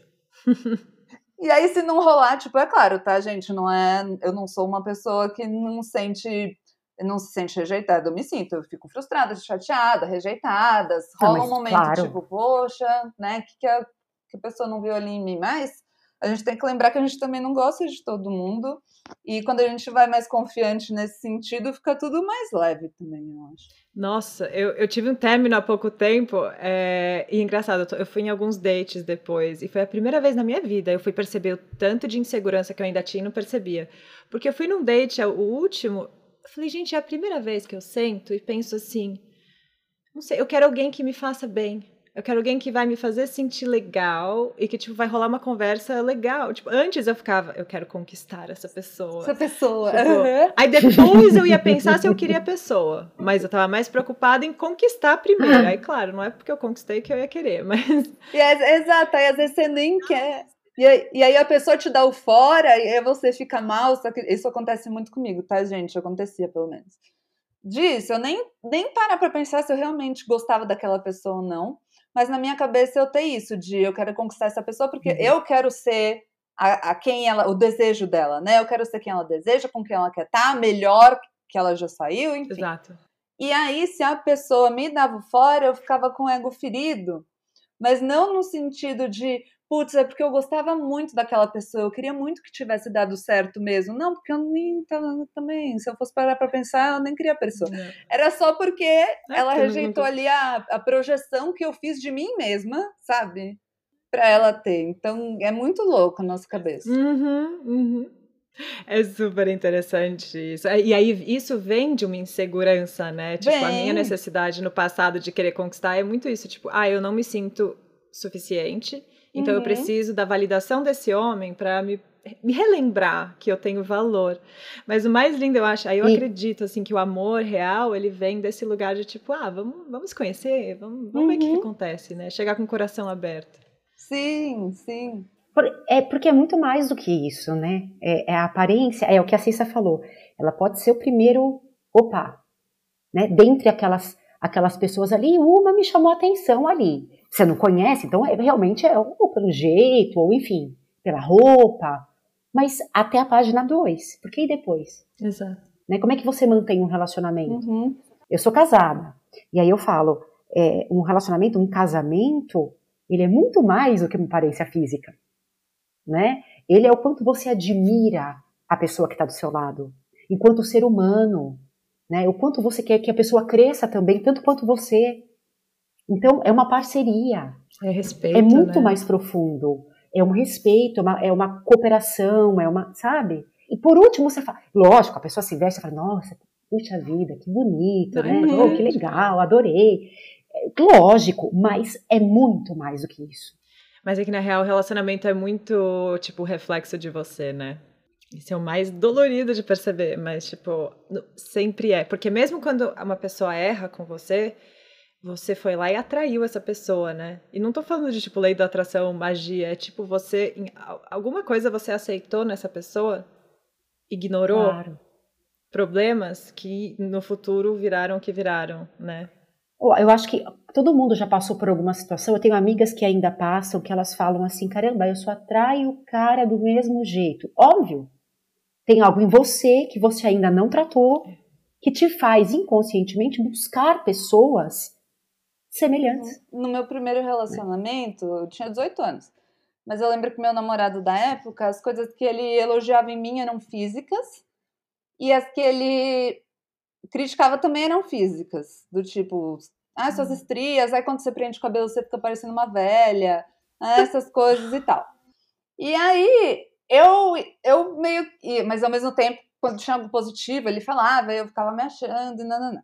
E aí, se não rolar, tipo, é claro, tá, gente? Não é. Eu não sou uma pessoa que não sente. Não se sente rejeitada, eu me sinto, eu fico frustrada, chateada, rejeitada. Rola um momento, claro. tipo, poxa, né? Que, que, a, que a pessoa não viu ali em mim, mas a gente tem que lembrar que a gente também não gosta de todo mundo. E quando a gente vai mais confiante nesse sentido, fica tudo mais leve também, eu acho. Nossa, eu, eu tive um término há pouco tempo, é, e engraçado, eu, tô, eu, fui em alguns dates depois, e foi a primeira vez na minha vida eu fui perceber o tanto de insegurança que eu ainda tinha e não percebia. Porque eu fui num date, o último, eu falei, gente, é a primeira vez que eu sento e penso assim, não sei, eu quero alguém que me faça bem. Eu quero alguém que vai me fazer sentir legal e que, tipo, vai rolar uma conversa legal. Tipo, antes eu ficava, eu quero conquistar essa pessoa. Essa pessoa. Tipo, uhum. Aí depois eu ia pensar se eu queria a pessoa. Mas eu tava mais preocupada em conquistar primeiro. Aí, claro, não é porque eu conquistei que eu ia querer, mas. E é, exato, aí às vezes você nem quer. E aí, e aí, a pessoa te dá o fora e aí você fica mal. Isso acontece muito comigo, tá, gente? Acontecia, pelo menos. Disso, eu nem, nem para pra pensar se eu realmente gostava daquela pessoa ou não mas na minha cabeça eu tenho isso de eu quero conquistar essa pessoa porque uhum. eu quero ser a, a, quem ela, o desejo dela, né? Eu quero ser quem ela deseja, com quem ela quer estar, tá, melhor que ela já saiu, enfim. Exato. E aí, se a pessoa me dava fora, eu ficava com o ego ferido. Mas não no sentido de, putz, é porque eu gostava muito daquela pessoa, eu queria muito que tivesse dado certo mesmo. Não, porque eu nem também, se eu fosse parar para pensar, eu nem queria a pessoa. Não. Era só porque é, ela rejeitou ali a, a projeção que eu fiz de mim mesma, sabe? Para ela ter. Então é muito louco a nossa cabeça. Uhum, uhum. É super interessante isso. E aí, isso vem de uma insegurança, né? Tipo, a minha necessidade no passado de querer conquistar é muito isso. Tipo, ah, eu não me sinto suficiente então uhum. eu preciso da validação desse homem para me, me relembrar que eu tenho valor. Mas o mais lindo eu acho, aí eu e... acredito assim que o amor real, ele vem desse lugar de tipo, ah, vamos, vamos conhecer, vamos, vamos uhum. ver o que, que uhum. acontece, né? Chegar com o coração aberto. Sim, sim. É porque é muito mais do que isso, né? É, é a aparência, é o que a Cissa falou. Ela pode ser o primeiro, opa, né? Dentre aquelas aquelas pessoas ali, uma me chamou a atenção ali você não conhece, então é, realmente é ou pelo jeito, ou enfim, pela roupa, mas até a página 2, porque e depois? Exato. Né, como é que você mantém um relacionamento? Uhum. Eu sou casada, e aí eu falo, é, um relacionamento, um casamento, ele é muito mais do que uma aparência física, né? Ele é o quanto você admira a pessoa que está do seu lado, enquanto ser humano, né? O quanto você quer que a pessoa cresça também, tanto quanto você. Então, é uma parceria. É respeito. É muito né? mais profundo. É um respeito, é uma, é uma cooperação, é uma. Sabe? E por último, você fala. Lógico, a pessoa se veste e fala: nossa, puxa vida, que bonito, Não, né? É oh, que legal, adorei. É, lógico, mas é muito mais do que isso. Mas é que na real o relacionamento é muito, tipo, reflexo de você, né? Isso é o mais dolorido de perceber, mas, tipo, sempre é. Porque mesmo quando uma pessoa erra com você, você foi lá e atraiu essa pessoa, né? E não tô falando de tipo lei da atração, magia, é tipo você alguma coisa você aceitou nessa pessoa, ignorou claro. problemas que no futuro viraram o que viraram, né? Eu acho que todo mundo já passou por alguma situação. Eu tenho amigas que ainda passam, que elas falam assim: caramba, eu só atraio o cara do mesmo jeito. Óbvio, tem algo em você que você ainda não tratou, que te faz inconscientemente buscar pessoas semelhantes. No meu primeiro relacionamento, eu tinha 18 anos. Mas eu lembro que meu namorado da época, as coisas que ele elogiava em mim eram físicas e as que ele criticava também eram físicas, do tipo, ah, suas hum. estrias, aí quando você prende o cabelo você fica parecendo uma velha, ah, essas coisas e tal. E aí eu eu meio, mas ao mesmo tempo, quando tinha algo positivo, ele falava, eu ficava me achando e não, não, não.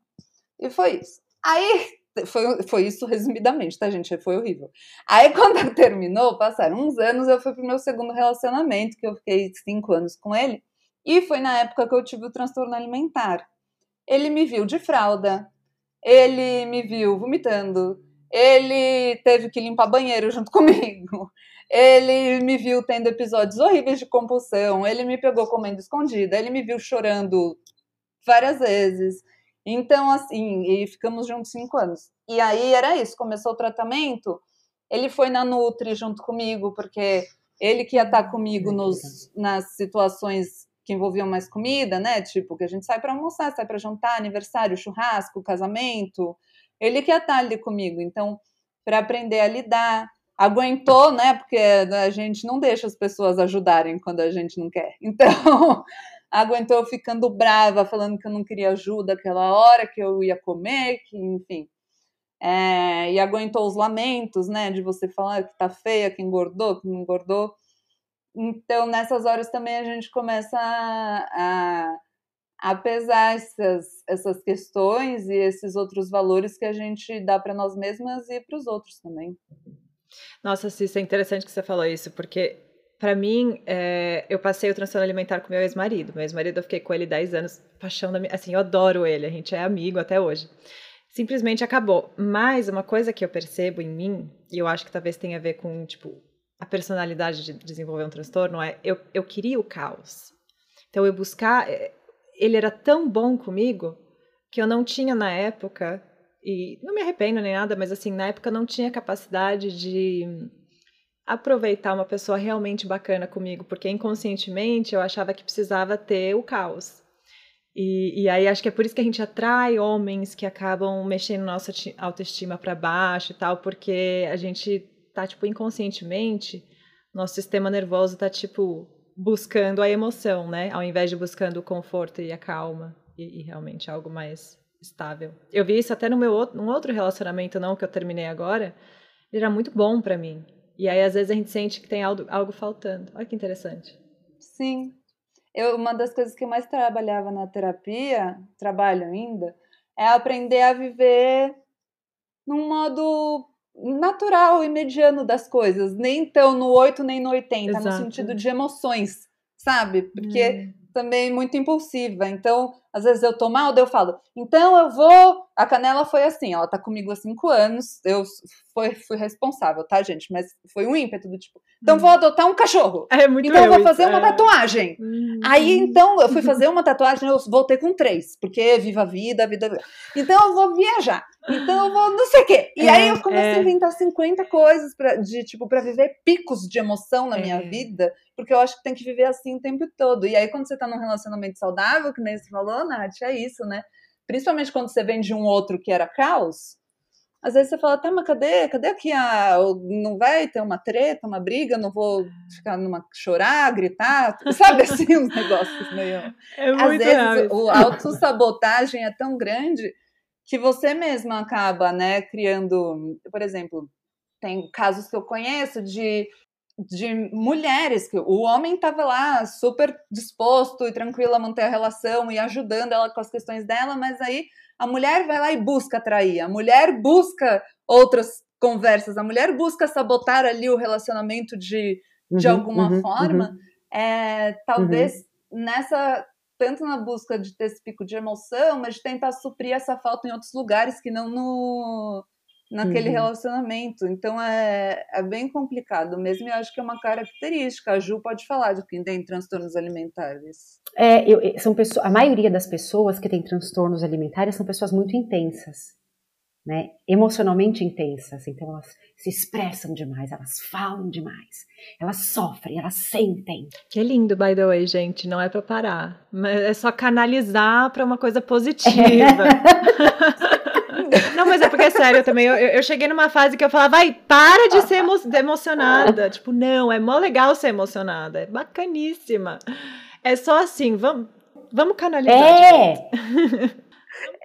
E foi isso. Aí foi, foi isso resumidamente, tá, gente? Foi horrível. Aí, quando terminou, passaram uns anos, eu fui pro meu segundo relacionamento, que eu fiquei cinco anos com ele. E foi na época que eu tive o transtorno alimentar. Ele me viu de fralda, ele me viu vomitando, ele teve que limpar banheiro junto comigo, ele me viu tendo episódios horríveis de compulsão, ele me pegou comendo escondida, ele me viu chorando várias vezes. Então, assim, e ficamos juntos cinco anos. E aí era isso, começou o tratamento. Ele foi na Nutri junto comigo, porque ele que ia estar comigo nos, nas situações que envolviam mais comida, né? Tipo, que a gente sai para almoçar, sai para jantar, aniversário, churrasco, casamento. Ele que ia estar ali comigo. Então, para aprender a lidar, aguentou, né? Porque a gente não deixa as pessoas ajudarem quando a gente não quer. Então, aguentou ficando brava, falando que eu não queria ajuda aquela hora, que eu ia comer, que enfim. É, e aguentou os lamentos, né? De você falar que tá feia, que engordou, que não engordou. Então, nessas horas também a gente começa a, a, a pesar essas, essas questões e esses outros valores que a gente dá para nós mesmas e para os outros também. Nossa, Cissa, é interessante que você falou isso, porque para mim, é, eu passei o transtorno alimentar com meu ex-marido. Meu ex-marido, eu fiquei com ele 10 anos, paixão da minha. Assim, eu adoro ele, a gente é amigo até hoje. Simplesmente acabou. Mas uma coisa que eu percebo em mim, e eu acho que talvez tenha a ver com, tipo, a personalidade de desenvolver um transtorno, é eu, eu queria o caos. Então, eu buscar. É, ele era tão bom comigo que eu não tinha na época, e não me arrependo nem nada, mas assim, na época eu não tinha capacidade de aproveitar uma pessoa realmente bacana comigo, porque inconscientemente eu achava que precisava ter o caos. E, e aí acho que é por isso que a gente atrai homens que acabam mexendo nossa autoestima para baixo e tal, porque a gente tá, tipo, inconscientemente, nosso sistema nervoso tá, tipo, buscando a emoção, né? Ao invés de buscando o conforto e a calma e, e realmente algo mais estável. Eu vi isso até no meu outro, num outro relacionamento, não que eu terminei agora. Ele era muito bom para mim. E aí, às vezes, a gente sente que tem algo, algo faltando. Olha que interessante. Sim. Eu, uma das coisas que eu mais trabalhava na terapia, trabalho ainda, é aprender a viver num modo natural e mediano das coisas. Nem tão no 8, nem no 80, Exato. no sentido de emoções, sabe? Porque hum também muito impulsiva. Então, às vezes eu tô mal, daí eu falo, então eu vou. A Canela foi assim, ela tá comigo há cinco anos, eu fui, fui responsável, tá, gente? Mas foi um ímpeto do tipo, então hum. vou adotar um cachorro. É muito Então eu vou fazer uma é. tatuagem. Hum. Aí então eu fui fazer uma tatuagem, eu voltei com três, porque viva a vida, vida. Então eu vou viajar. Então eu vou não sei o quê. E é, aí eu comecei é. a inventar 50 coisas pra, de tipo para viver picos de emoção na minha é. vida, porque eu acho que tem que viver assim o tempo todo. E aí quando você tá num relacionamento saudável, que nem você falou, Nath, é isso, né? Principalmente quando você vem de um outro que era caos, às vezes você fala, tá, mas cadê? Cadê aqui a. Não vai ter uma treta, uma briga, não vou ficar numa. chorar, gritar, sabe assim, uns negócios meio. É muito Às vezes o autossabotagem é tão grande que você mesma acaba, né, criando. Por exemplo, tem casos que eu conheço de de mulheres, que o homem estava lá super disposto e tranquilo a manter a relação e ajudando ela com as questões dela, mas aí a mulher vai lá e busca atrair, a mulher busca outras conversas, a mulher busca sabotar ali o relacionamento de, de uhum, alguma uhum, forma. Uhum. É, talvez uhum. nessa tanto na busca de ter esse pico de emoção, mas de tentar suprir essa falta em outros lugares que não no naquele uhum. relacionamento. Então é, é bem complicado mesmo. E acho que é uma característica. A Ju pode falar de quem tem transtornos alimentares. É, eu, são pessoas, a maioria das pessoas que têm transtornos alimentares são pessoas muito intensas, né? Emocionalmente intensas. Então elas se expressam demais, elas falam demais, elas sofrem, elas sentem. Que lindo, by the way, gente. Não é para parar, mas é só canalizar para uma coisa positiva. É. Não, mas é porque é sério também. Eu, eu cheguei numa fase que eu falava, vai, para de ser emo emocionada. Tipo, não, é mó legal ser emocionada. É bacaníssima. É só assim, vamos, vamos canalizar. É!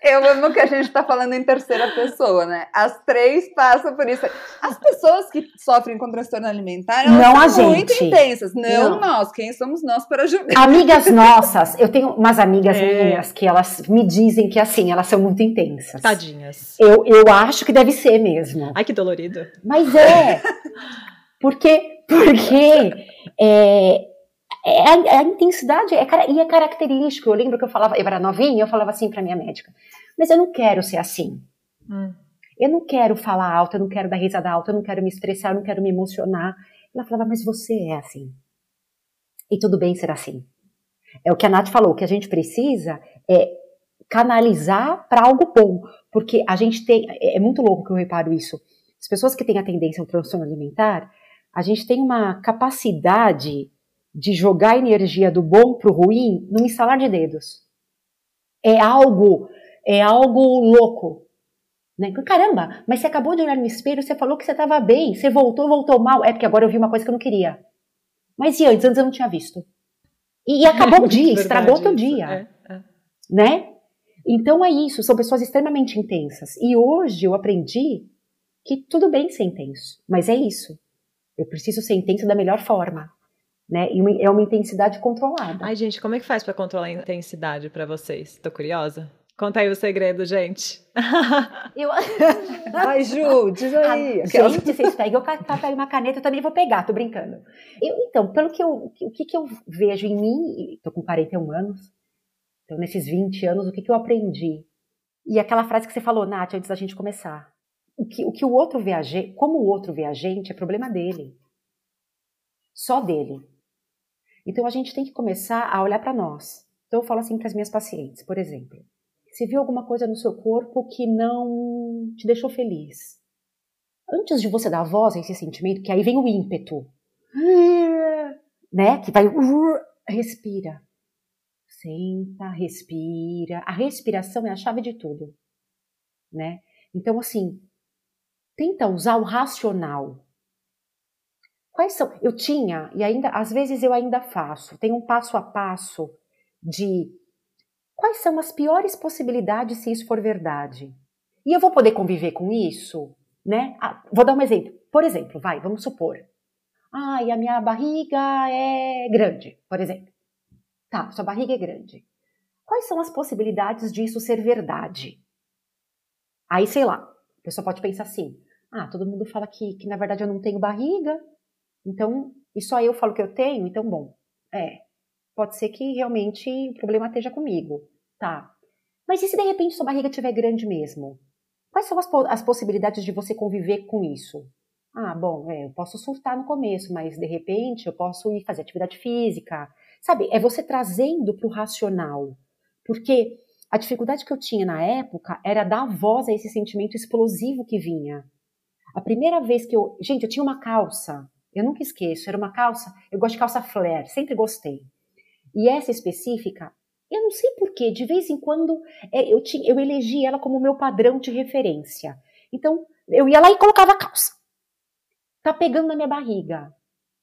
Eu amo que a gente está falando em terceira pessoa, né? As três passam por isso. As pessoas que sofrem com transtorno alimentar, elas não são a muito intensas. Não, não, nós. Quem somos nós para ajudar? Amigas nossas. Eu tenho umas amigas é. minhas que elas me dizem que, assim, elas são muito intensas. Tadinhas. Eu, eu acho que deve ser mesmo. Ai, que dolorido. Mas é. Porque, porque é, é, a, a, intensidade é, e é característico. Eu lembro que eu falava, eu era novinha, eu falava assim para minha médica, mas eu não quero ser assim. Hum. Eu não quero falar alto, eu não quero dar risada alta, eu não quero me estressar, eu não quero me emocionar. Ela falava, mas você é assim. E tudo bem ser assim. É o que a Nath falou, o que a gente precisa é canalizar para algo bom. Porque a gente tem. É, é muito louco que eu reparo isso. As pessoas que têm a tendência ao transtorno alimentar, a gente tem uma capacidade de jogar energia do bom para o ruim num instalar de dedos. É algo, é algo louco. Né? Caramba, mas você acabou de olhar no espelho, você falou que você estava bem, você voltou, voltou mal. É porque agora eu vi uma coisa que eu não queria. Mas e antes? Antes eu não tinha visto. E, e acabou o dia, estragou o teu dia. É, é. Né? Então é isso, são pessoas extremamente intensas. E hoje eu aprendi que tudo bem ser intenso, mas é isso. Eu preciso ser intenso da melhor forma. Né? E é uma intensidade controlada. Ai, gente, como é que faz para controlar a intensidade para vocês? Tô curiosa. Conta aí o segredo, gente. Eu... Ai, Ju, diz aí. Ah, gente, vocês pegam, eu pego uma caneta, eu também vou pegar, tô brincando. Eu, então, pelo que eu, o que, que eu vejo em mim, tô com 41 anos, então nesses 20 anos, o que, que eu aprendi? E aquela frase que você falou, Nath, antes da gente começar. O que o, que o outro vê a gente, como o outro vê a gente, é problema dele. Só dele. Então a gente tem que começar a olhar para nós. Então eu falo assim para as minhas pacientes, por exemplo, se viu alguma coisa no seu corpo que não te deixou feliz, antes de você dar voz a esse sentimento, que aí vem o ímpeto, né? Que vai respira, senta, respira. A respiração é a chave de tudo, né? Então assim, tenta usar o racional Quais são? Eu tinha, e ainda, às vezes eu ainda faço, tem um passo a passo de quais são as piores possibilidades se isso for verdade. E eu vou poder conviver com isso, né? Ah, vou dar um exemplo. Por exemplo, vai, vamos supor. Ah, e a minha barriga é grande, por exemplo. Tá, sua barriga é grande. Quais são as possibilidades disso ser verdade? Aí, sei lá, a pessoa pode pensar assim: ah, todo mundo fala que, que na verdade eu não tenho barriga, então, e só eu falo que eu tenho, então, bom, é, pode ser que realmente o problema esteja comigo, tá? Mas e se de repente sua barriga estiver grande mesmo? Quais são as, as possibilidades de você conviver com isso? Ah, bom, é, eu posso surtar no começo, mas de repente eu posso ir fazer atividade física. Sabe, é você trazendo para o racional. Porque a dificuldade que eu tinha na época era dar voz a esse sentimento explosivo que vinha. A primeira vez que eu. Gente, eu tinha uma calça eu nunca esqueço, era uma calça, eu gosto de calça flare, sempre gostei. E essa específica, eu não sei porquê, de vez em quando é, eu, tinha, eu elegi ela como meu padrão de referência. Então, eu ia lá e colocava a calça. Tá pegando na minha barriga.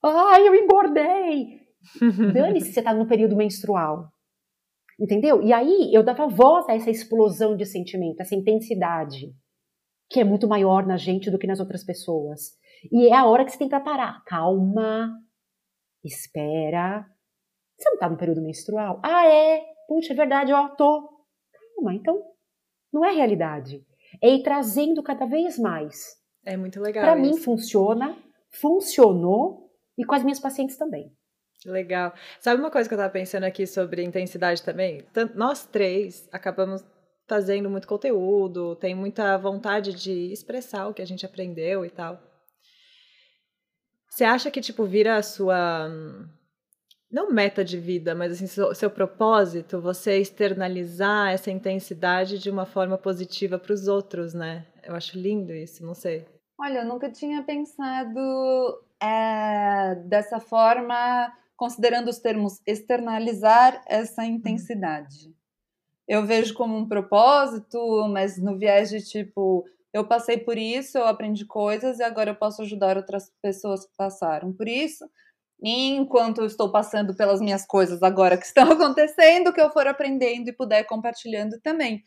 Ai, eu engordei! Dane-se você tá no período menstrual. Entendeu? E aí eu dava voz a essa explosão de sentimento, essa intensidade, que é muito maior na gente do que nas outras pessoas. E é a hora que você tem para parar. Calma, espera. Você não tá no período menstrual? Ah, é? Puxa, é verdade, ó, tô. Calma, então não é realidade. É ir trazendo cada vez mais. É muito legal. Para mim funciona, funcionou e com as minhas pacientes também. Legal. Sabe uma coisa que eu estava pensando aqui sobre intensidade também? Nós três acabamos fazendo muito conteúdo, tem muita vontade de expressar o que a gente aprendeu e tal. Você acha que, tipo, vira a sua. Não meta de vida, mas assim, seu, seu propósito, você externalizar essa intensidade de uma forma positiva para os outros, né? Eu acho lindo isso, não sei. Olha, eu nunca tinha pensado é, dessa forma, considerando os termos externalizar essa uhum. intensidade. Eu vejo como um propósito, mas no viés de tipo, eu passei por isso, eu aprendi coisas e agora eu posso ajudar outras pessoas que passaram por isso. E enquanto eu estou passando pelas minhas coisas agora que estão acontecendo, que eu for aprendendo e puder compartilhando também.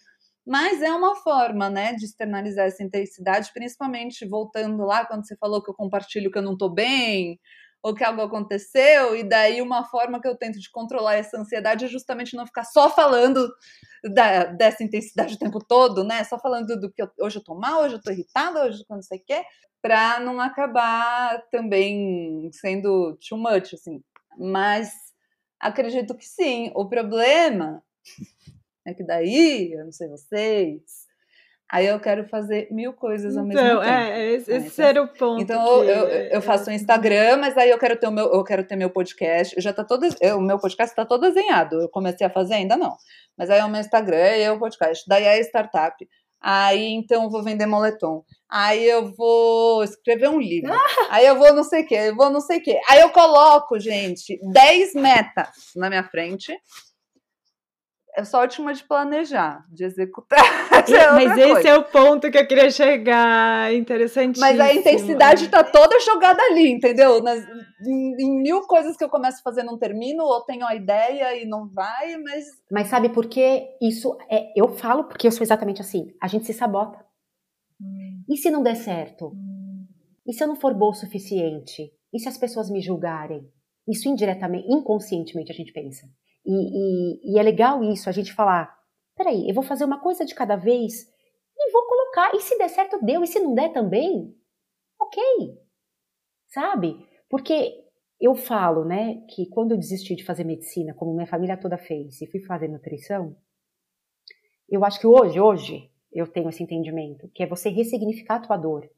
Mas é uma forma, né, de externalizar essa intensidade, principalmente voltando lá quando você falou que eu compartilho que eu não estou bem, ou que algo aconteceu, e daí uma forma que eu tento de controlar essa ansiedade é justamente não ficar só falando da, dessa intensidade o tempo todo, né? Só falando do que eu, hoje eu tô mal, hoje eu tô irritada, hoje quando você quer, para não acabar também sendo too much, assim. Mas Acredito que sim. O problema é que daí, eu não sei vocês, Aí eu quero fazer mil coisas ao mesmo então, tempo. É, esse, esse era o ponto. Então que... eu, eu faço um Instagram, mas aí eu quero ter o meu, eu quero ter meu podcast. Já tá todo, eu, o meu podcast está todo desenhado. Eu comecei a fazer ainda não. Mas aí é o meu Instagram e é o podcast. Daí é a startup. Aí então eu vou vender moletom. Aí eu vou escrever um livro. Aí eu vou não sei o que, eu vou não sei o que. Aí eu coloco, gente, 10 metas na minha frente eu sou ótima de planejar, de executar. É mas esse coisa. é o ponto que eu queria chegar, interessantíssimo. Mas a intensidade está toda jogada ali, entendeu? Nas, em, em, mil coisas que eu começo a fazer não termino, ou tenho a ideia e não vai, mas... Mas sabe por que isso é... Eu falo porque eu sou exatamente assim, a gente se sabota. Hum. E se não der certo? Hum. E se eu não for boa o suficiente? E se as pessoas me julgarem? Isso indiretamente, inconscientemente a gente pensa. E, e, e, é legal isso, a gente falar: peraí, eu vou fazer uma coisa de cada vez e vou colocar. E se der certo, deu. E se não der também, ok. Sabe? Porque eu falo, né, que quando eu desisti de fazer medicina, como minha família toda fez, e fui fazer nutrição, eu acho que hoje, hoje, eu tenho esse entendimento, que é você ressignificar a tua dor.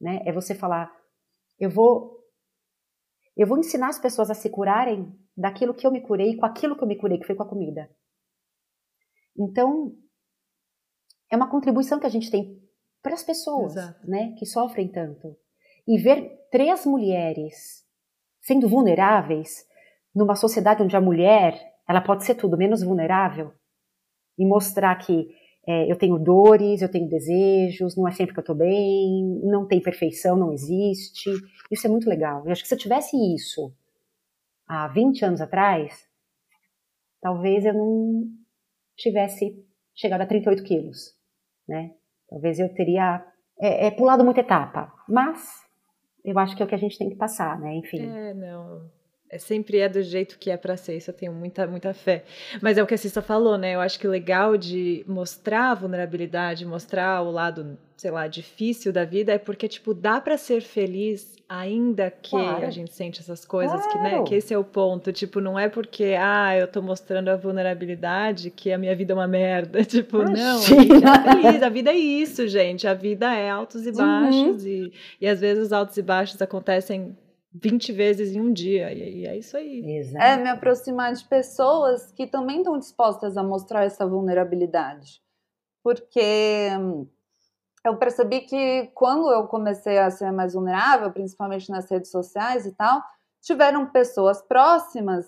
Né? É você falar, eu vou eu vou ensinar as pessoas a se curarem daquilo que eu me curei, com aquilo que eu me curei, que foi com a comida. Então, é uma contribuição que a gente tem para as pessoas, né, que sofrem tanto. E ver três mulheres sendo vulneráveis numa sociedade onde a mulher, ela pode ser tudo menos vulnerável e mostrar que é, eu tenho dores, eu tenho desejos, não é sempre que eu estou bem, não tem perfeição, não existe. Isso é muito legal. Eu acho que se eu tivesse isso há 20 anos atrás, talvez eu não tivesse chegado a 38 quilos, né? Talvez eu teria é, é, pulado muita etapa, mas eu acho que é o que a gente tem que passar, né? Enfim. É, não é, sempre é do jeito que é para ser, isso eu tenho muita, muita fé. Mas é o que a Cissa falou, né? Eu acho que o legal de mostrar a vulnerabilidade, mostrar o lado, sei lá, difícil da vida é porque, tipo, dá para ser feliz ainda que claro. a gente sente essas coisas, claro. que, né? Que esse é o ponto. Tipo, não é porque, ah, eu tô mostrando a vulnerabilidade que a minha vida é uma merda. Tipo, Imagina. não, a gente é feliz. A vida é isso, gente. A vida é altos e baixos. Uhum. E, e às vezes os altos e baixos acontecem 20 vezes em um dia. E, é isso aí. Exato. É me aproximar de pessoas que também estão dispostas a mostrar essa vulnerabilidade. Porque hum, eu percebi que quando eu comecei a ser mais vulnerável, principalmente nas redes sociais e tal, tiveram pessoas próximas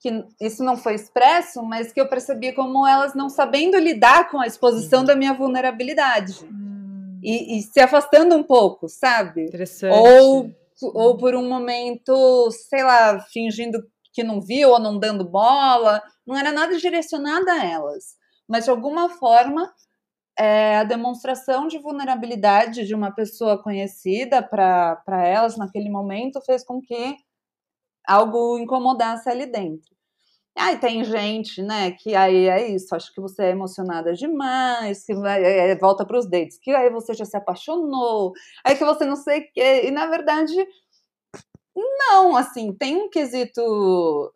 que isso não foi expresso, mas que eu percebi como elas não sabendo lidar com a exposição uhum. da minha vulnerabilidade. Hum. E, e, se afastando um pouco, sabe? Interessante. Ou ou por um momento, sei lá, fingindo que não viu ou não dando bola. Não era nada direcionado a elas. Mas de alguma forma, é, a demonstração de vulnerabilidade de uma pessoa conhecida para elas naquele momento fez com que algo incomodasse ali dentro. Aí tem gente, né, que aí é isso, acho que você é emocionada demais, que vai, é, volta para os dates, que aí você já se apaixonou, aí que você não sei o quê, e na verdade, não, assim, tem um quesito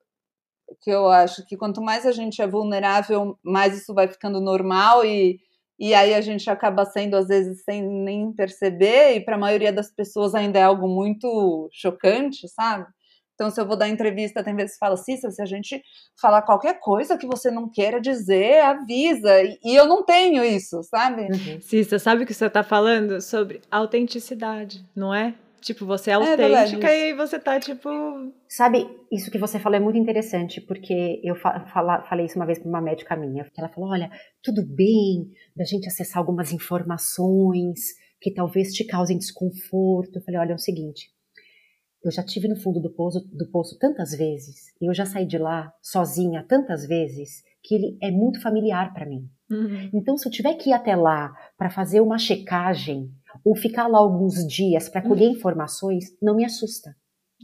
que eu acho que quanto mais a gente é vulnerável, mais isso vai ficando normal e, e aí a gente acaba sendo, às vezes, sem nem perceber, e para a maioria das pessoas ainda é algo muito chocante, sabe? Então, se eu vou dar entrevista, tem vezes que fala, Cissa, se a gente falar qualquer coisa que você não queira dizer, avisa. E eu não tenho isso, sabe? Uhum. Cissa, sabe o que você está falando? Sobre autenticidade, não é? Tipo, você é, é autêntica é e você tá, tipo. Sabe, isso que você falou é muito interessante, porque eu fala, falei isso uma vez para uma médica minha. Ela falou: olha, tudo bem da gente acessar algumas informações que talvez te causem desconforto. Eu falei: olha, é o seguinte, eu já tive no fundo do poço, do poço tantas vezes, e eu já saí de lá sozinha tantas vezes, que ele é muito familiar para mim. Uhum. Então, se eu tiver que ir até lá para fazer uma checagem, ou ficar lá alguns dias para colher uhum. informações, não me assusta.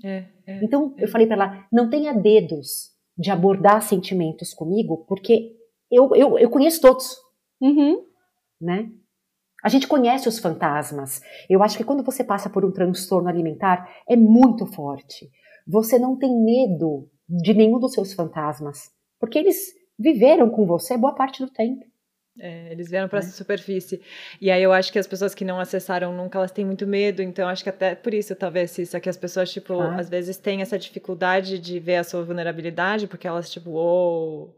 É, é, então, é. eu falei para ela: não tenha dedos de abordar sentimentos comigo, porque eu, eu, eu conheço todos. Uhum. Né? A gente conhece os fantasmas. Eu acho que quando você passa por um transtorno alimentar, é muito forte. Você não tem medo de nenhum dos seus fantasmas, porque eles viveram com você boa parte do tempo. É, eles vieram para essa superfície. E aí eu acho que as pessoas que não acessaram nunca, elas têm muito medo. Então acho que até por isso, talvez, isso é que as pessoas, tipo, ah. às vezes têm essa dificuldade de ver a sua vulnerabilidade, porque elas, tipo, oh,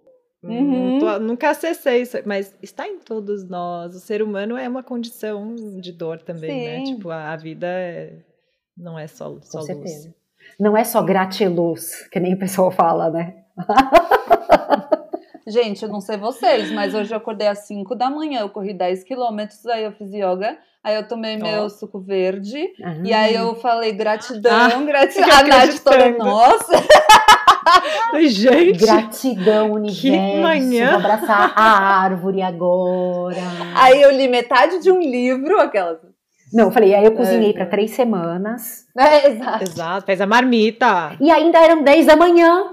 Uhum. Tô, nunca acessei isso, mas está em todos nós. O ser humano é uma condição de dor também, né? Sim. né? Tipo, a, a vida é, não é só, só Com luz. Certeza. Não é só gratiluz, que nem o pessoal fala, né? Gente, eu não sei vocês, mas hoje eu acordei às 5 da manhã, eu corri 10 quilômetros, aí eu fiz yoga, aí eu tomei oh. meu suco verde, uhum. e aí eu falei gratidão, ah, gratidão. A Nath toda, nossa! Gente, gratidão, universo. Que manhã. Vou abraçar a árvore agora. Aí eu li metade de um livro, aquela. Não, eu falei, aí eu cozinhei é. para três semanas. É, exato. Exato, fez a marmita. E ainda eram 10 da manhã.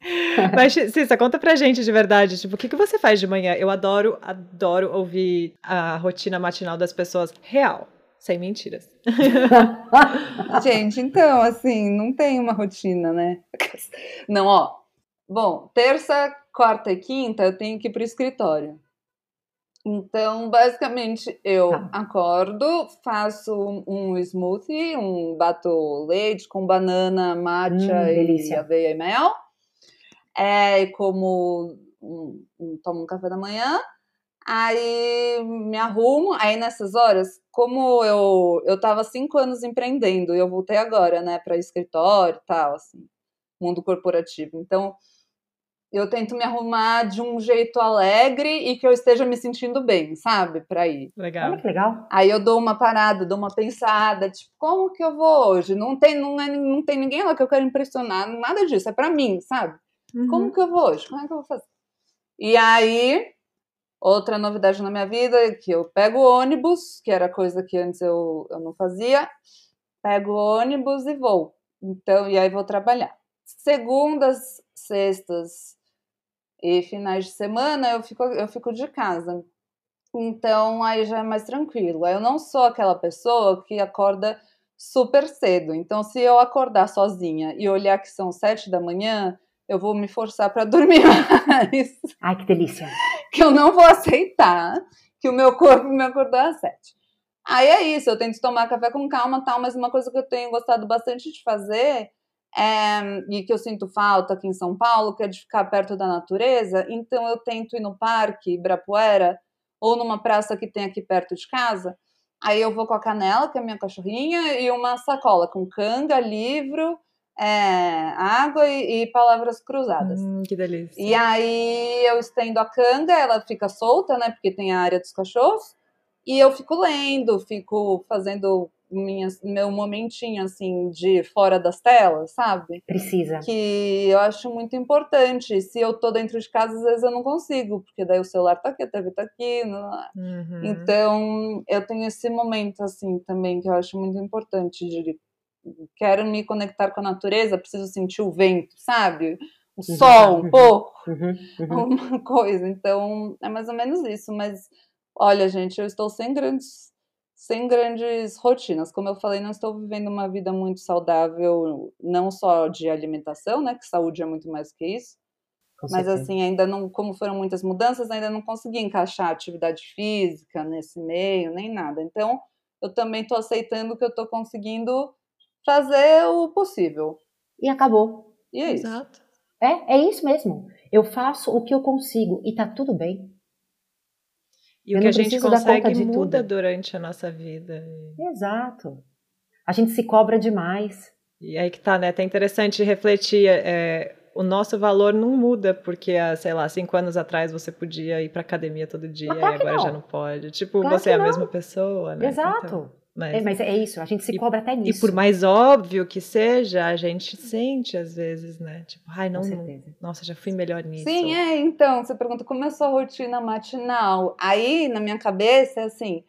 Mas, Cissa, conta pra gente de verdade, tipo, o que, que você faz de manhã? Eu adoro, adoro ouvir a rotina matinal das pessoas real, sem mentiras. gente, então, assim, não tem uma rotina, né? Não, ó. Bom, terça, quarta e quinta eu tenho que ir pro escritório. Então, basicamente, eu tá. acordo, faço um smoothie, um bato leite com banana, matcha hum, e aveia e mel é, como um, um, tomo um café da manhã, aí me arrumo, aí nessas horas, como eu eu tava cinco anos empreendendo e eu voltei agora, né, para escritório e tal, assim, mundo corporativo. Então, eu tento me arrumar de um jeito alegre e que eu esteja me sentindo bem, sabe? Para ir. Legal. Olha que legal. Aí eu dou uma parada, dou uma pensada, tipo, como que eu vou hoje? Não tem, não, é, não tem ninguém lá que eu quero impressionar, nada disso, é para mim, sabe? Uhum. Como que eu vou hoje? Como é que eu vou fazer? E aí, outra novidade na minha vida é que eu pego ônibus, que era coisa que antes eu, eu não fazia, pego ônibus e vou. Então, e aí vou trabalhar. Segundas, sextas e finais de semana eu fico, eu fico de casa. Então aí já é mais tranquilo. Eu não sou aquela pessoa que acorda super cedo. Então, se eu acordar sozinha e olhar que são sete da manhã, eu vou me forçar para dormir mais. Ai, que delícia. Que eu não vou aceitar que o meu corpo me acordou às sete. Aí é isso, eu tento tomar café com calma tal, mas uma coisa que eu tenho gostado bastante de fazer é, e que eu sinto falta aqui em São Paulo, que é de ficar perto da natureza, então eu tento ir no parque, Ibirapuera, ou numa praça que tem aqui perto de casa. Aí eu vou com a Canela, que é a minha cachorrinha, e uma sacola com canga, livro, é, água e, e, palavras cruzadas. Hum, que delícia. E aí eu estendo a canga, ela fica solta, né? Porque tem a área dos cachorros. E eu fico lendo, fico fazendo minhas, meu momentinho assim de fora das telas, sabe? Precisa. Que eu acho muito importante. Se eu tô dentro de casa, às vezes eu não consigo, porque daí o celular tá aqui, a TV tá aqui. É? Uhum. Então eu tenho esse momento assim também que eu acho muito importante de quero me conectar com a natureza, preciso sentir o vento, sabe? O uhum, sol, um uhum, pouco, uhum, uhum. uma coisa. Então, é mais ou menos isso. Mas, olha, gente, eu estou sem grandes, sem grandes rotinas. Como eu falei, não estou vivendo uma vida muito saudável, não só de alimentação, né? Que saúde é muito mais que isso. Com mas certeza. assim, ainda não, como foram muitas mudanças, ainda não consegui encaixar atividade física nesse meio, nem nada. Então, eu também estou aceitando que eu estou conseguindo fazer o possível. E acabou. E é isso. Exato. É, é isso mesmo. Eu faço o que eu consigo e tá tudo bem. E eu o que a gente consegue muda tudo. durante a nossa vida. Exato. A gente se cobra demais. E aí que tá, né? Tá interessante refletir. É, o nosso valor não muda porque, sei lá, cinco anos atrás você podia ir pra academia todo dia claro e agora não. já não pode. Tipo, claro você é a mesma pessoa, né? Exato. Então... Mas é, mas é isso, a gente se e, cobra até nisso. E por mais óbvio que seja, a gente sente às vezes, né? Tipo, ai, não, não nossa, já fui melhor nisso. Sim, é, então, você pergunta como é a sua rotina matinal. Aí, na minha cabeça, é assim,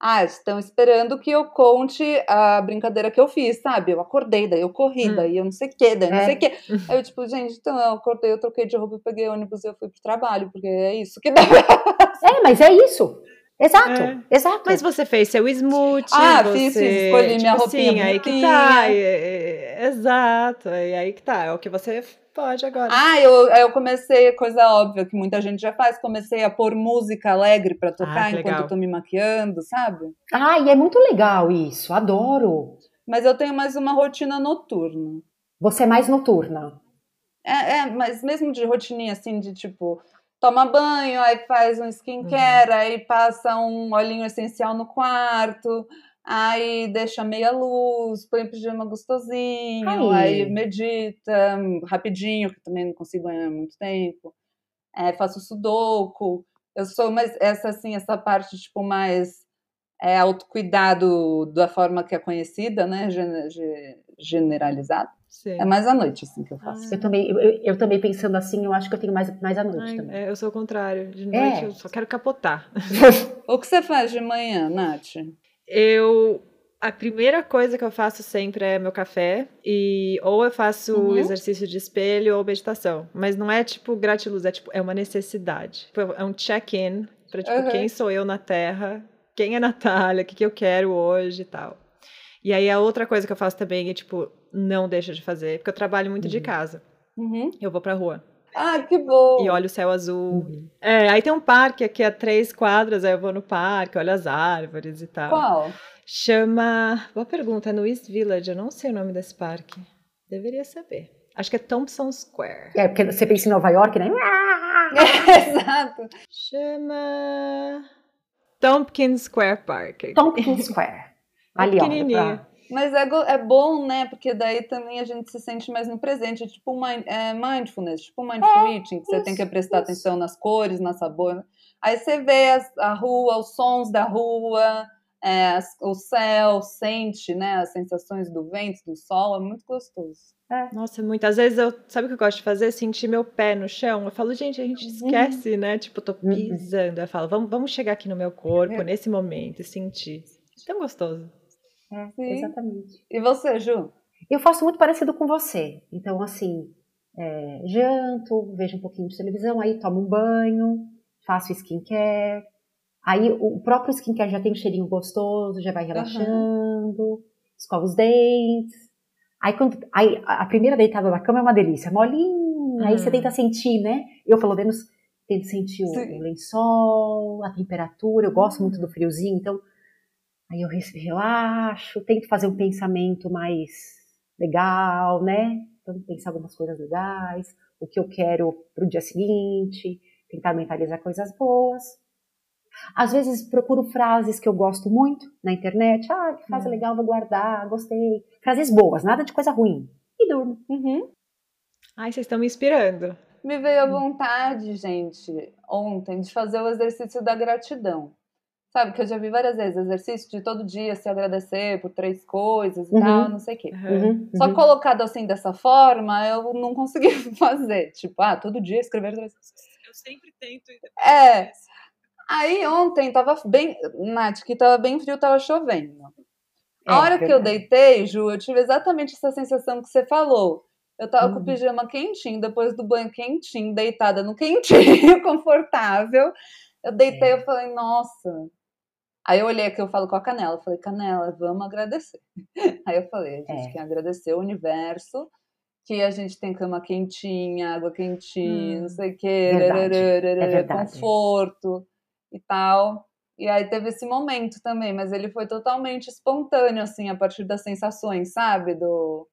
ah, estão esperando que eu conte a brincadeira que eu fiz, sabe? Eu acordei, daí eu corri, hum. daí eu não sei o que, daí não é. sei o que. Aí eu, tipo, gente, então eu acordei, eu troquei de roupa, eu peguei ônibus e eu fui pro trabalho, porque é isso que dá. É, mas é isso. Exato, é. exato. Mas você fez seu smoothie. Ah, você, fiz, fiz, escolhi tipo minha roupinha assim, aí que tá. É, é, Exato, e aí que tá, é o que você pode agora. Ah, eu, eu comecei, coisa óbvia que muita gente já faz, comecei a pôr música alegre pra tocar Ah, enquanto legal. eu tô me maquiando, sabe? Ah, e é muito legal isso, adoro. Mas eu tenho mais uma rotina noturna. Você é mais noturna. É, é, mas mesmo de rotininha assim, de tipo, toma banho, aí faz um skincare, aí passa um olhinho essencial no quarto, aí deixa meia luz, põe o pijama gostosinho, Aí. aí medita hum, rapidinho, que também não consigo há muito tempo. É, faço sudoku. Eu sou mais essa assim, essa parte tipo mais é, autocuidado da forma que é conhecida, né, gen- ge- generalizada. Sim. É mais à noite assim que eu faço. Eu também, eu, eu- também pensando assim, eu acho que eu tenho mais, mais à noite Ai, também. é, eu sou o contrário. De É. noite eu só quero capotar. O que você faz de manhã, Nath? Eu. A primeira coisa que eu faço sempre é meu café. E ou eu faço Uhum. exercício de espelho ou meditação. Mas não é tipo gratiluz, é tipo, é uma necessidade. É um check-in pra tipo, Uhum. quem sou eu na Terra, quem é Natália, o que, que eu quero hoje e tal. E aí a outra coisa que eu faço também é, tipo, não deixo de fazer, porque eu trabalho muito de Uhum. casa. Uhum. Eu vou pra rua Ah, que bom! e olho o céu azul. Uhum. É, aí tem um parque aqui a três quadras, aí eu vou no parque, olho as árvores e tal. Qual? Chama. Boa pergunta, é no East Village, eu não sei o nome desse parque. Deveria saber. Acho que é Thompson Square. É, porque você pensa em Nova York, né? Exato. Chama. Tompkins Square Park. Tompkins Square. Ali, ó. pequenininho. Mas é, é bom, né? Porque daí também a gente se sente mais no presente. É tipo mind, é mindfulness, tipo mindful eating, que você tem que prestar isso. atenção nas cores, na sabor. Aí você vê as- a rua, os sons da rua, é, o céu, sente, né? As sensações do vento, do sol, é muito gostoso. Nossa, muitas vezes eu. Sabe o que eu gosto de fazer? Sentir meu pé no chão. Eu falo, gente, a gente esquece, né? Tipo, eu tô Uhum. pisando. Eu falo, vamos, vamos chegar aqui no meu corpo, É. nesse momento, e sentir. Tão gostoso. É, Sim. exatamente. E você, Ju? Eu faço muito parecido com você. Então, assim, é, janto, vejo um pouquinho de televisão, aí tomo um banho, faço skincare. Aí o próprio skincare já tem um cheirinho gostoso, já vai relaxando, escova os dentes. Aí, quando, aí a primeira deitada na cama é uma delícia, molinha. Aí você Hum. tenta sentir, né? Eu, pelo menos, tento sentir o, Sim. o lençol, a temperatura. Eu gosto muito do friozinho, então Aí eu relaxo, tento fazer um pensamento mais legal, né? Então, pensar algumas coisas legais, o que eu quero para o dia seguinte, tentar mentalizar coisas boas. Às vezes procuro frases que eu gosto muito na internet. Ah, que frase Hum. legal, vou guardar, gostei. Frases boas, nada de coisa ruim. E durmo. Uhum. Ai, vocês estão me inspirando. Me veio a vontade, gente, ontem, de fazer o exercício da gratidão. Sabe, que eu já vi várias vezes, exercício de todo dia se agradecer por três coisas e Uhum. tal, não sei o quê. Uhum, Só uhum. colocado assim dessa forma, eu não consegui fazer. Tipo, ah, todo dia escrever três Eu sempre tento. É. Aí ontem tava bem. Nath, que tava bem frio, tava chovendo. A É, hora que eu deitei, Ju, eu tive exatamente essa sensação que você falou. Eu tava com o Uhum. pijama quentinho, depois do banho quentinho, deitada no quentinho, confortável. Eu deitei, É. eu falei, nossa. Aí eu olhei aqui, eu falo com a Canela. Falei, Canela, vamos agradecer. Aí eu falei, a gente É. quer agradecer o universo, que a gente tem cama quentinha, água quentinha, Hum. não sei o quê, é conforto e tal. E aí teve esse momento também, mas ele foi totalmente espontâneo, assim, a partir das sensações, sabe? Do.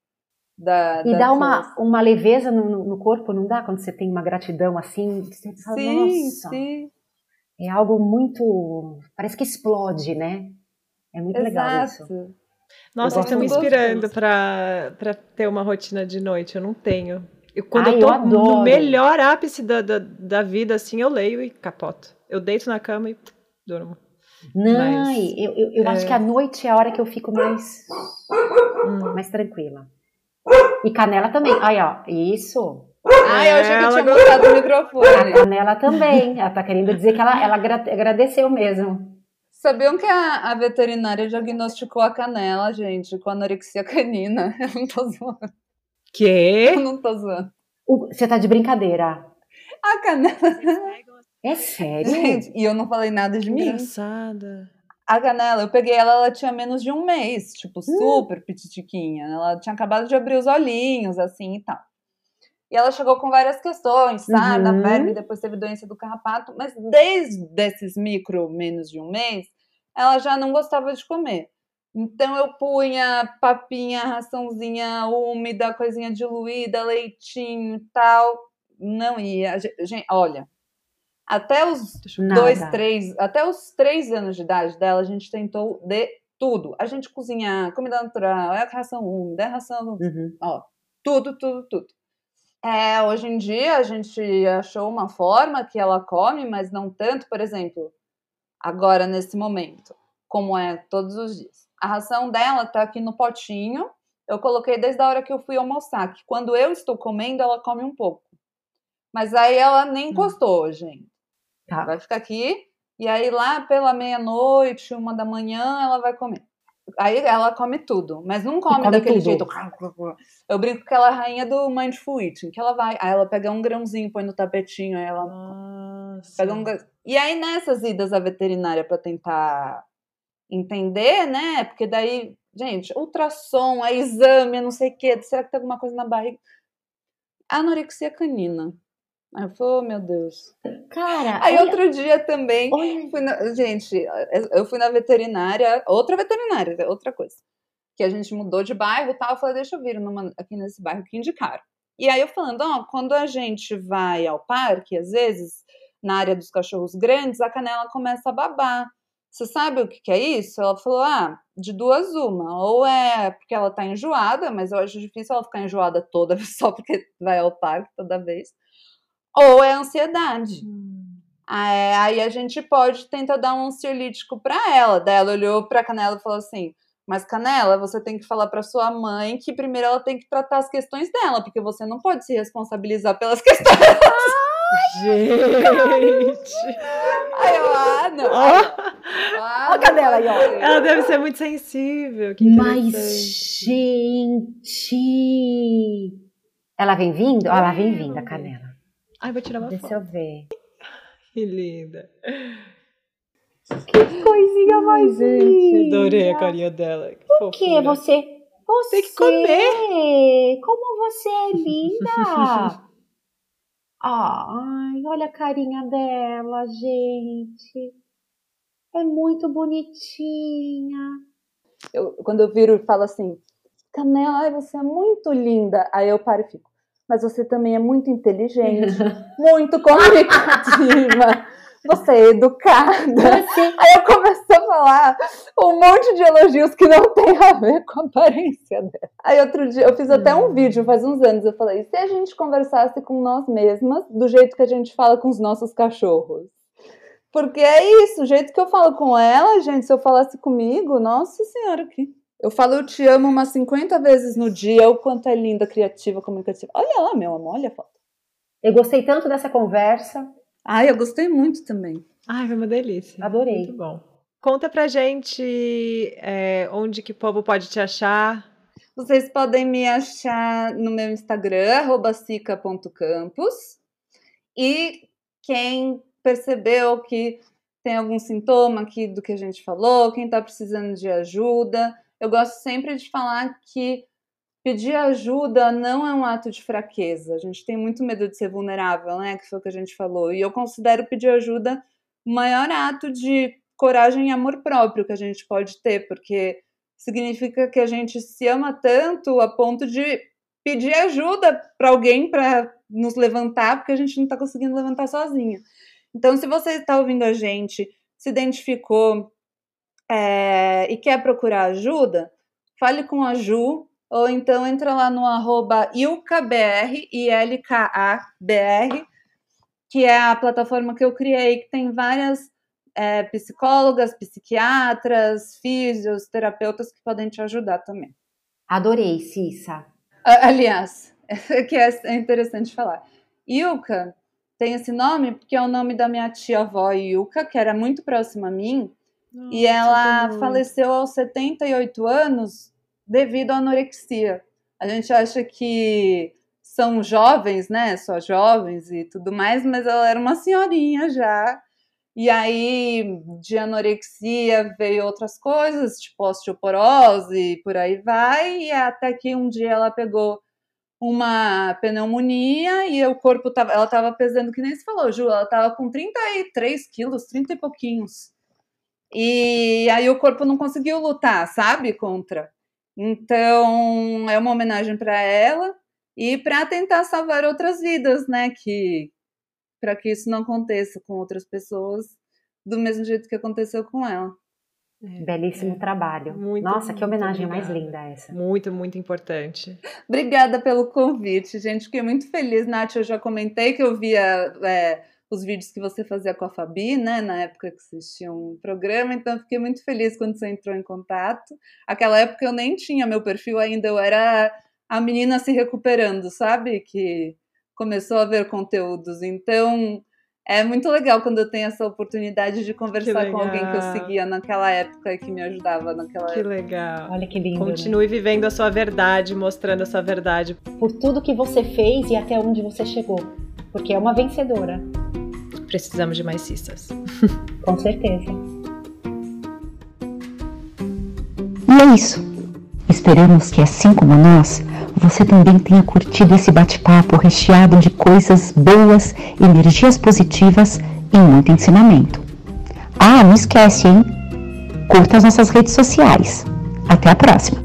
Da, E dá daquelas- uma, uma leveza no, no- no corpo, não dá? Quando você tem uma gratidão assim, você fala, Sim, nossa, sim. É algo muito. Parece que explode, né? É muito legal isso. Exato. Nossa, estão me inspirando pra, pra ter uma rotina de noite. Eu não tenho. Eu, quando Ai, eu tô eu adoro. no melhor ápice da, da, da vida, assim, eu leio e capoto. Eu deito na cama e durmo. Não, Mas, eu, eu, eu acho é. que a noite é a hora que eu fico mais, Hum. mais tranquila. E canela também. Aí, ó, isso. Ah, eu achei que eu tinha botado o microfone. A canela também. Ela tá querendo dizer que ela, ela agra- agradeceu mesmo. Sabiam que a, a veterinária diagnosticou a canela, gente, com anorexia canina? Eu não tô zoando. Eu Quê? não tô zoando. Você tá de brincadeira. A canela. É sério? Gente, e eu não falei nada de mim. Engraçada. A Canela, eu peguei ela, ela tinha menos de um mês, tipo, super pititiquinha. Ela tinha acabado de abrir os olhinhos, assim e tal. E ela chegou com várias questões, sarna, Uhum. verme, depois teve doença do carrapato, mas desde esses micro, menos de um mês, ela já não gostava de comer. Então eu punha papinha, raçãozinha úmida, coisinha diluída, leitinho e tal. Não ia. Gente, olha, até os Nada. dois, três, até os três anos de idade dela, a gente tentou de tudo. A gente cozinhar, comida natural, é ração úmida, é ração Uhum. tudo, tudo, tudo. É, hoje em dia a gente achou uma forma que ela come, mas não tanto, por exemplo, agora nesse momento, como é todos os dias. A ração dela tá aqui no potinho. Eu coloquei desde a hora que eu fui almoçar, que quando eu estou comendo, ela come um pouco. Mas aí ela nem encostou, gente. Tá. Vai ficar aqui, e aí lá pela meia-noite, uma da manhã, ela vai comer. Aí ela come tudo, mas não come, come daquele tudo. jeito. Eu brinco que ela é a rainha do mindful eating, que ela vai, aí ela pega um grãozinho, põe no tapetinho, aí ela Nossa. pega um E aí nessas idas à veterinária para tentar entender, né? Porque daí, gente, ultrassom, é exame, não sei o quê, será que tem alguma coisa na barriga? Anorexia canina. Aí eu falei, oh, meu Deus. Cara, Aí olha, outro dia também, na- gente, eu fui na veterinária, outra veterinária, outra coisa. Que a gente mudou de bairro e tal, eu falei, deixa eu vir numa- aqui nesse bairro que indicaram. E aí eu falando, ó, quando a gente vai ao parque, às vezes, na área dos cachorros grandes, a canela começa a babar. Você sabe o que, que é isso? Ela falou, ah, de duas uma. Ou é porque ela tá enjoada, mas eu acho difícil ela ficar enjoada toda só porque vai ao parque toda vez. Ou é ansiedade. Hum. É, aí a gente pode tentar dar um ansiolítico para ela. Daí ela olhou para Canela e falou assim: Mas Canela, você tem que falar para sua mãe que primeiro ela tem que tratar as questões dela, porque você não pode se responsabilizar pelas questões. Gente! Aí eu, ah, não. Ó, Ah, a Canela aí, ó. ela deve ser muito sensível. Que mas gente, ela vem vindo? Ela vem vindo, a canela. Ai, vou tirar uma Deixa foto. eu ver. Que linda. Que coisinha mais linda. Adorei a carinha dela. Que O que você? Você Tem que comer. Como você é linda! Ai, olha a carinha dela, gente. É muito bonitinha. Eu- quando eu viro e falo assim, Canela, ai, você é muito linda. Aí eu paro e fico. Mas você também é muito inteligente, muito comunicativa. Você é educada. Você Aí eu começo a falar um monte de elogios que não tem a ver com a aparência dela. Aí outro dia, eu fiz até um vídeo faz uns anos, eu falei, se a gente conversasse com nós mesmas do jeito que a gente fala com os nossos cachorros? Porque é isso, o jeito que eu falo com ela, gente, se eu falasse comigo, nossa senhora, que... Eu falo eu te amo umas 50 vezes no dia, o quanto é linda, criativa, comunicativa. Olha lá, meu amor, olha a foto. Eu gostei tanto dessa conversa. Ai, eu gostei muito também. Ai, foi uma delícia. Adorei. Muito bom. Conta pra gente é, onde que o povo pode te achar. Vocês podem me achar no meu Instagram, arroba sica.campos. E quem percebeu que tem algum sintoma aqui do que a gente falou, quem está precisando de ajuda, eu gosto sempre de falar que pedir ajuda não é um ato de fraqueza. A gente tem muito medo de ser vulnerável, né? Que foi o que a gente falou. E eu considero pedir ajuda o maior ato de coragem e amor próprio que a gente pode ter, porque significa que a gente se ama tanto a ponto de pedir ajuda para alguém para nos levantar, porque a gente não está conseguindo levantar sozinha. Então, se você está ouvindo a gente, se identificou é, e quer procurar ajuda, fale com a Ju, ou então entra lá no arroba ilkabr, I-L-K-A-B-R, que é a plataforma que eu criei, que tem várias é, psicólogas, psiquiatras, físios, terapeutas que podem te ajudar também. Adorei, Cissa. Aliás, que é interessante falar. Ilka tem esse nome porque é o nome da minha tia-avó Ilka, que era muito próxima a mim, e ela faleceu aos 78 anos devido à anorexia. A gente acha que são jovens, né? Só jovens e tudo mais, mas ela era uma senhorinha já. E aí, de anorexia veio outras coisas, tipo osteoporose, por aí vai, e até que um dia ela pegou uma pneumonia e o corpo tava, ela tava pesando, que nem se falou, Ju, ela tava com 33 quilos, 30 e pouquinhos. E aí o corpo não conseguiu lutar, sabe, contra. Então, é uma homenagem para ela e para tentar salvar outras vidas, né, que para que isso não aconteça com outras pessoas do mesmo jeito que aconteceu com ela. É, Belíssimo é. trabalho. Muito, Nossa, que homenagem mais linda essa. Muito, muito importante. Obrigada pelo convite, gente. Fiquei muito feliz. Nath, eu já comentei que eu via é, os vídeos que você fazia com a Fabi, né? Na época que vocês tinham um programa, então fiquei muito feliz quando você entrou em contato. Aquela época eu nem tinha meu perfil ainda, eu era a menina se recuperando, sabe? Que começou a ver conteúdos. Então, é muito legal quando eu tenho essa oportunidade de conversar com alguém que eu seguia naquela época e que me ajudava naquela que época. Que legal. Olha que lindo. Continue né? vivendo a sua verdade, mostrando a sua verdade. Por tudo que você fez e até onde você chegou. Porque é uma vencedora. Precisamos de mais cistas. Com certeza. E é isso. Esperamos que, assim como nós, você também tenha curtido esse bate-papo recheado de coisas boas, energias positivas e muito ensinamento. Ah, não esquece, hein? Curta as nossas redes sociais. Até a próxima!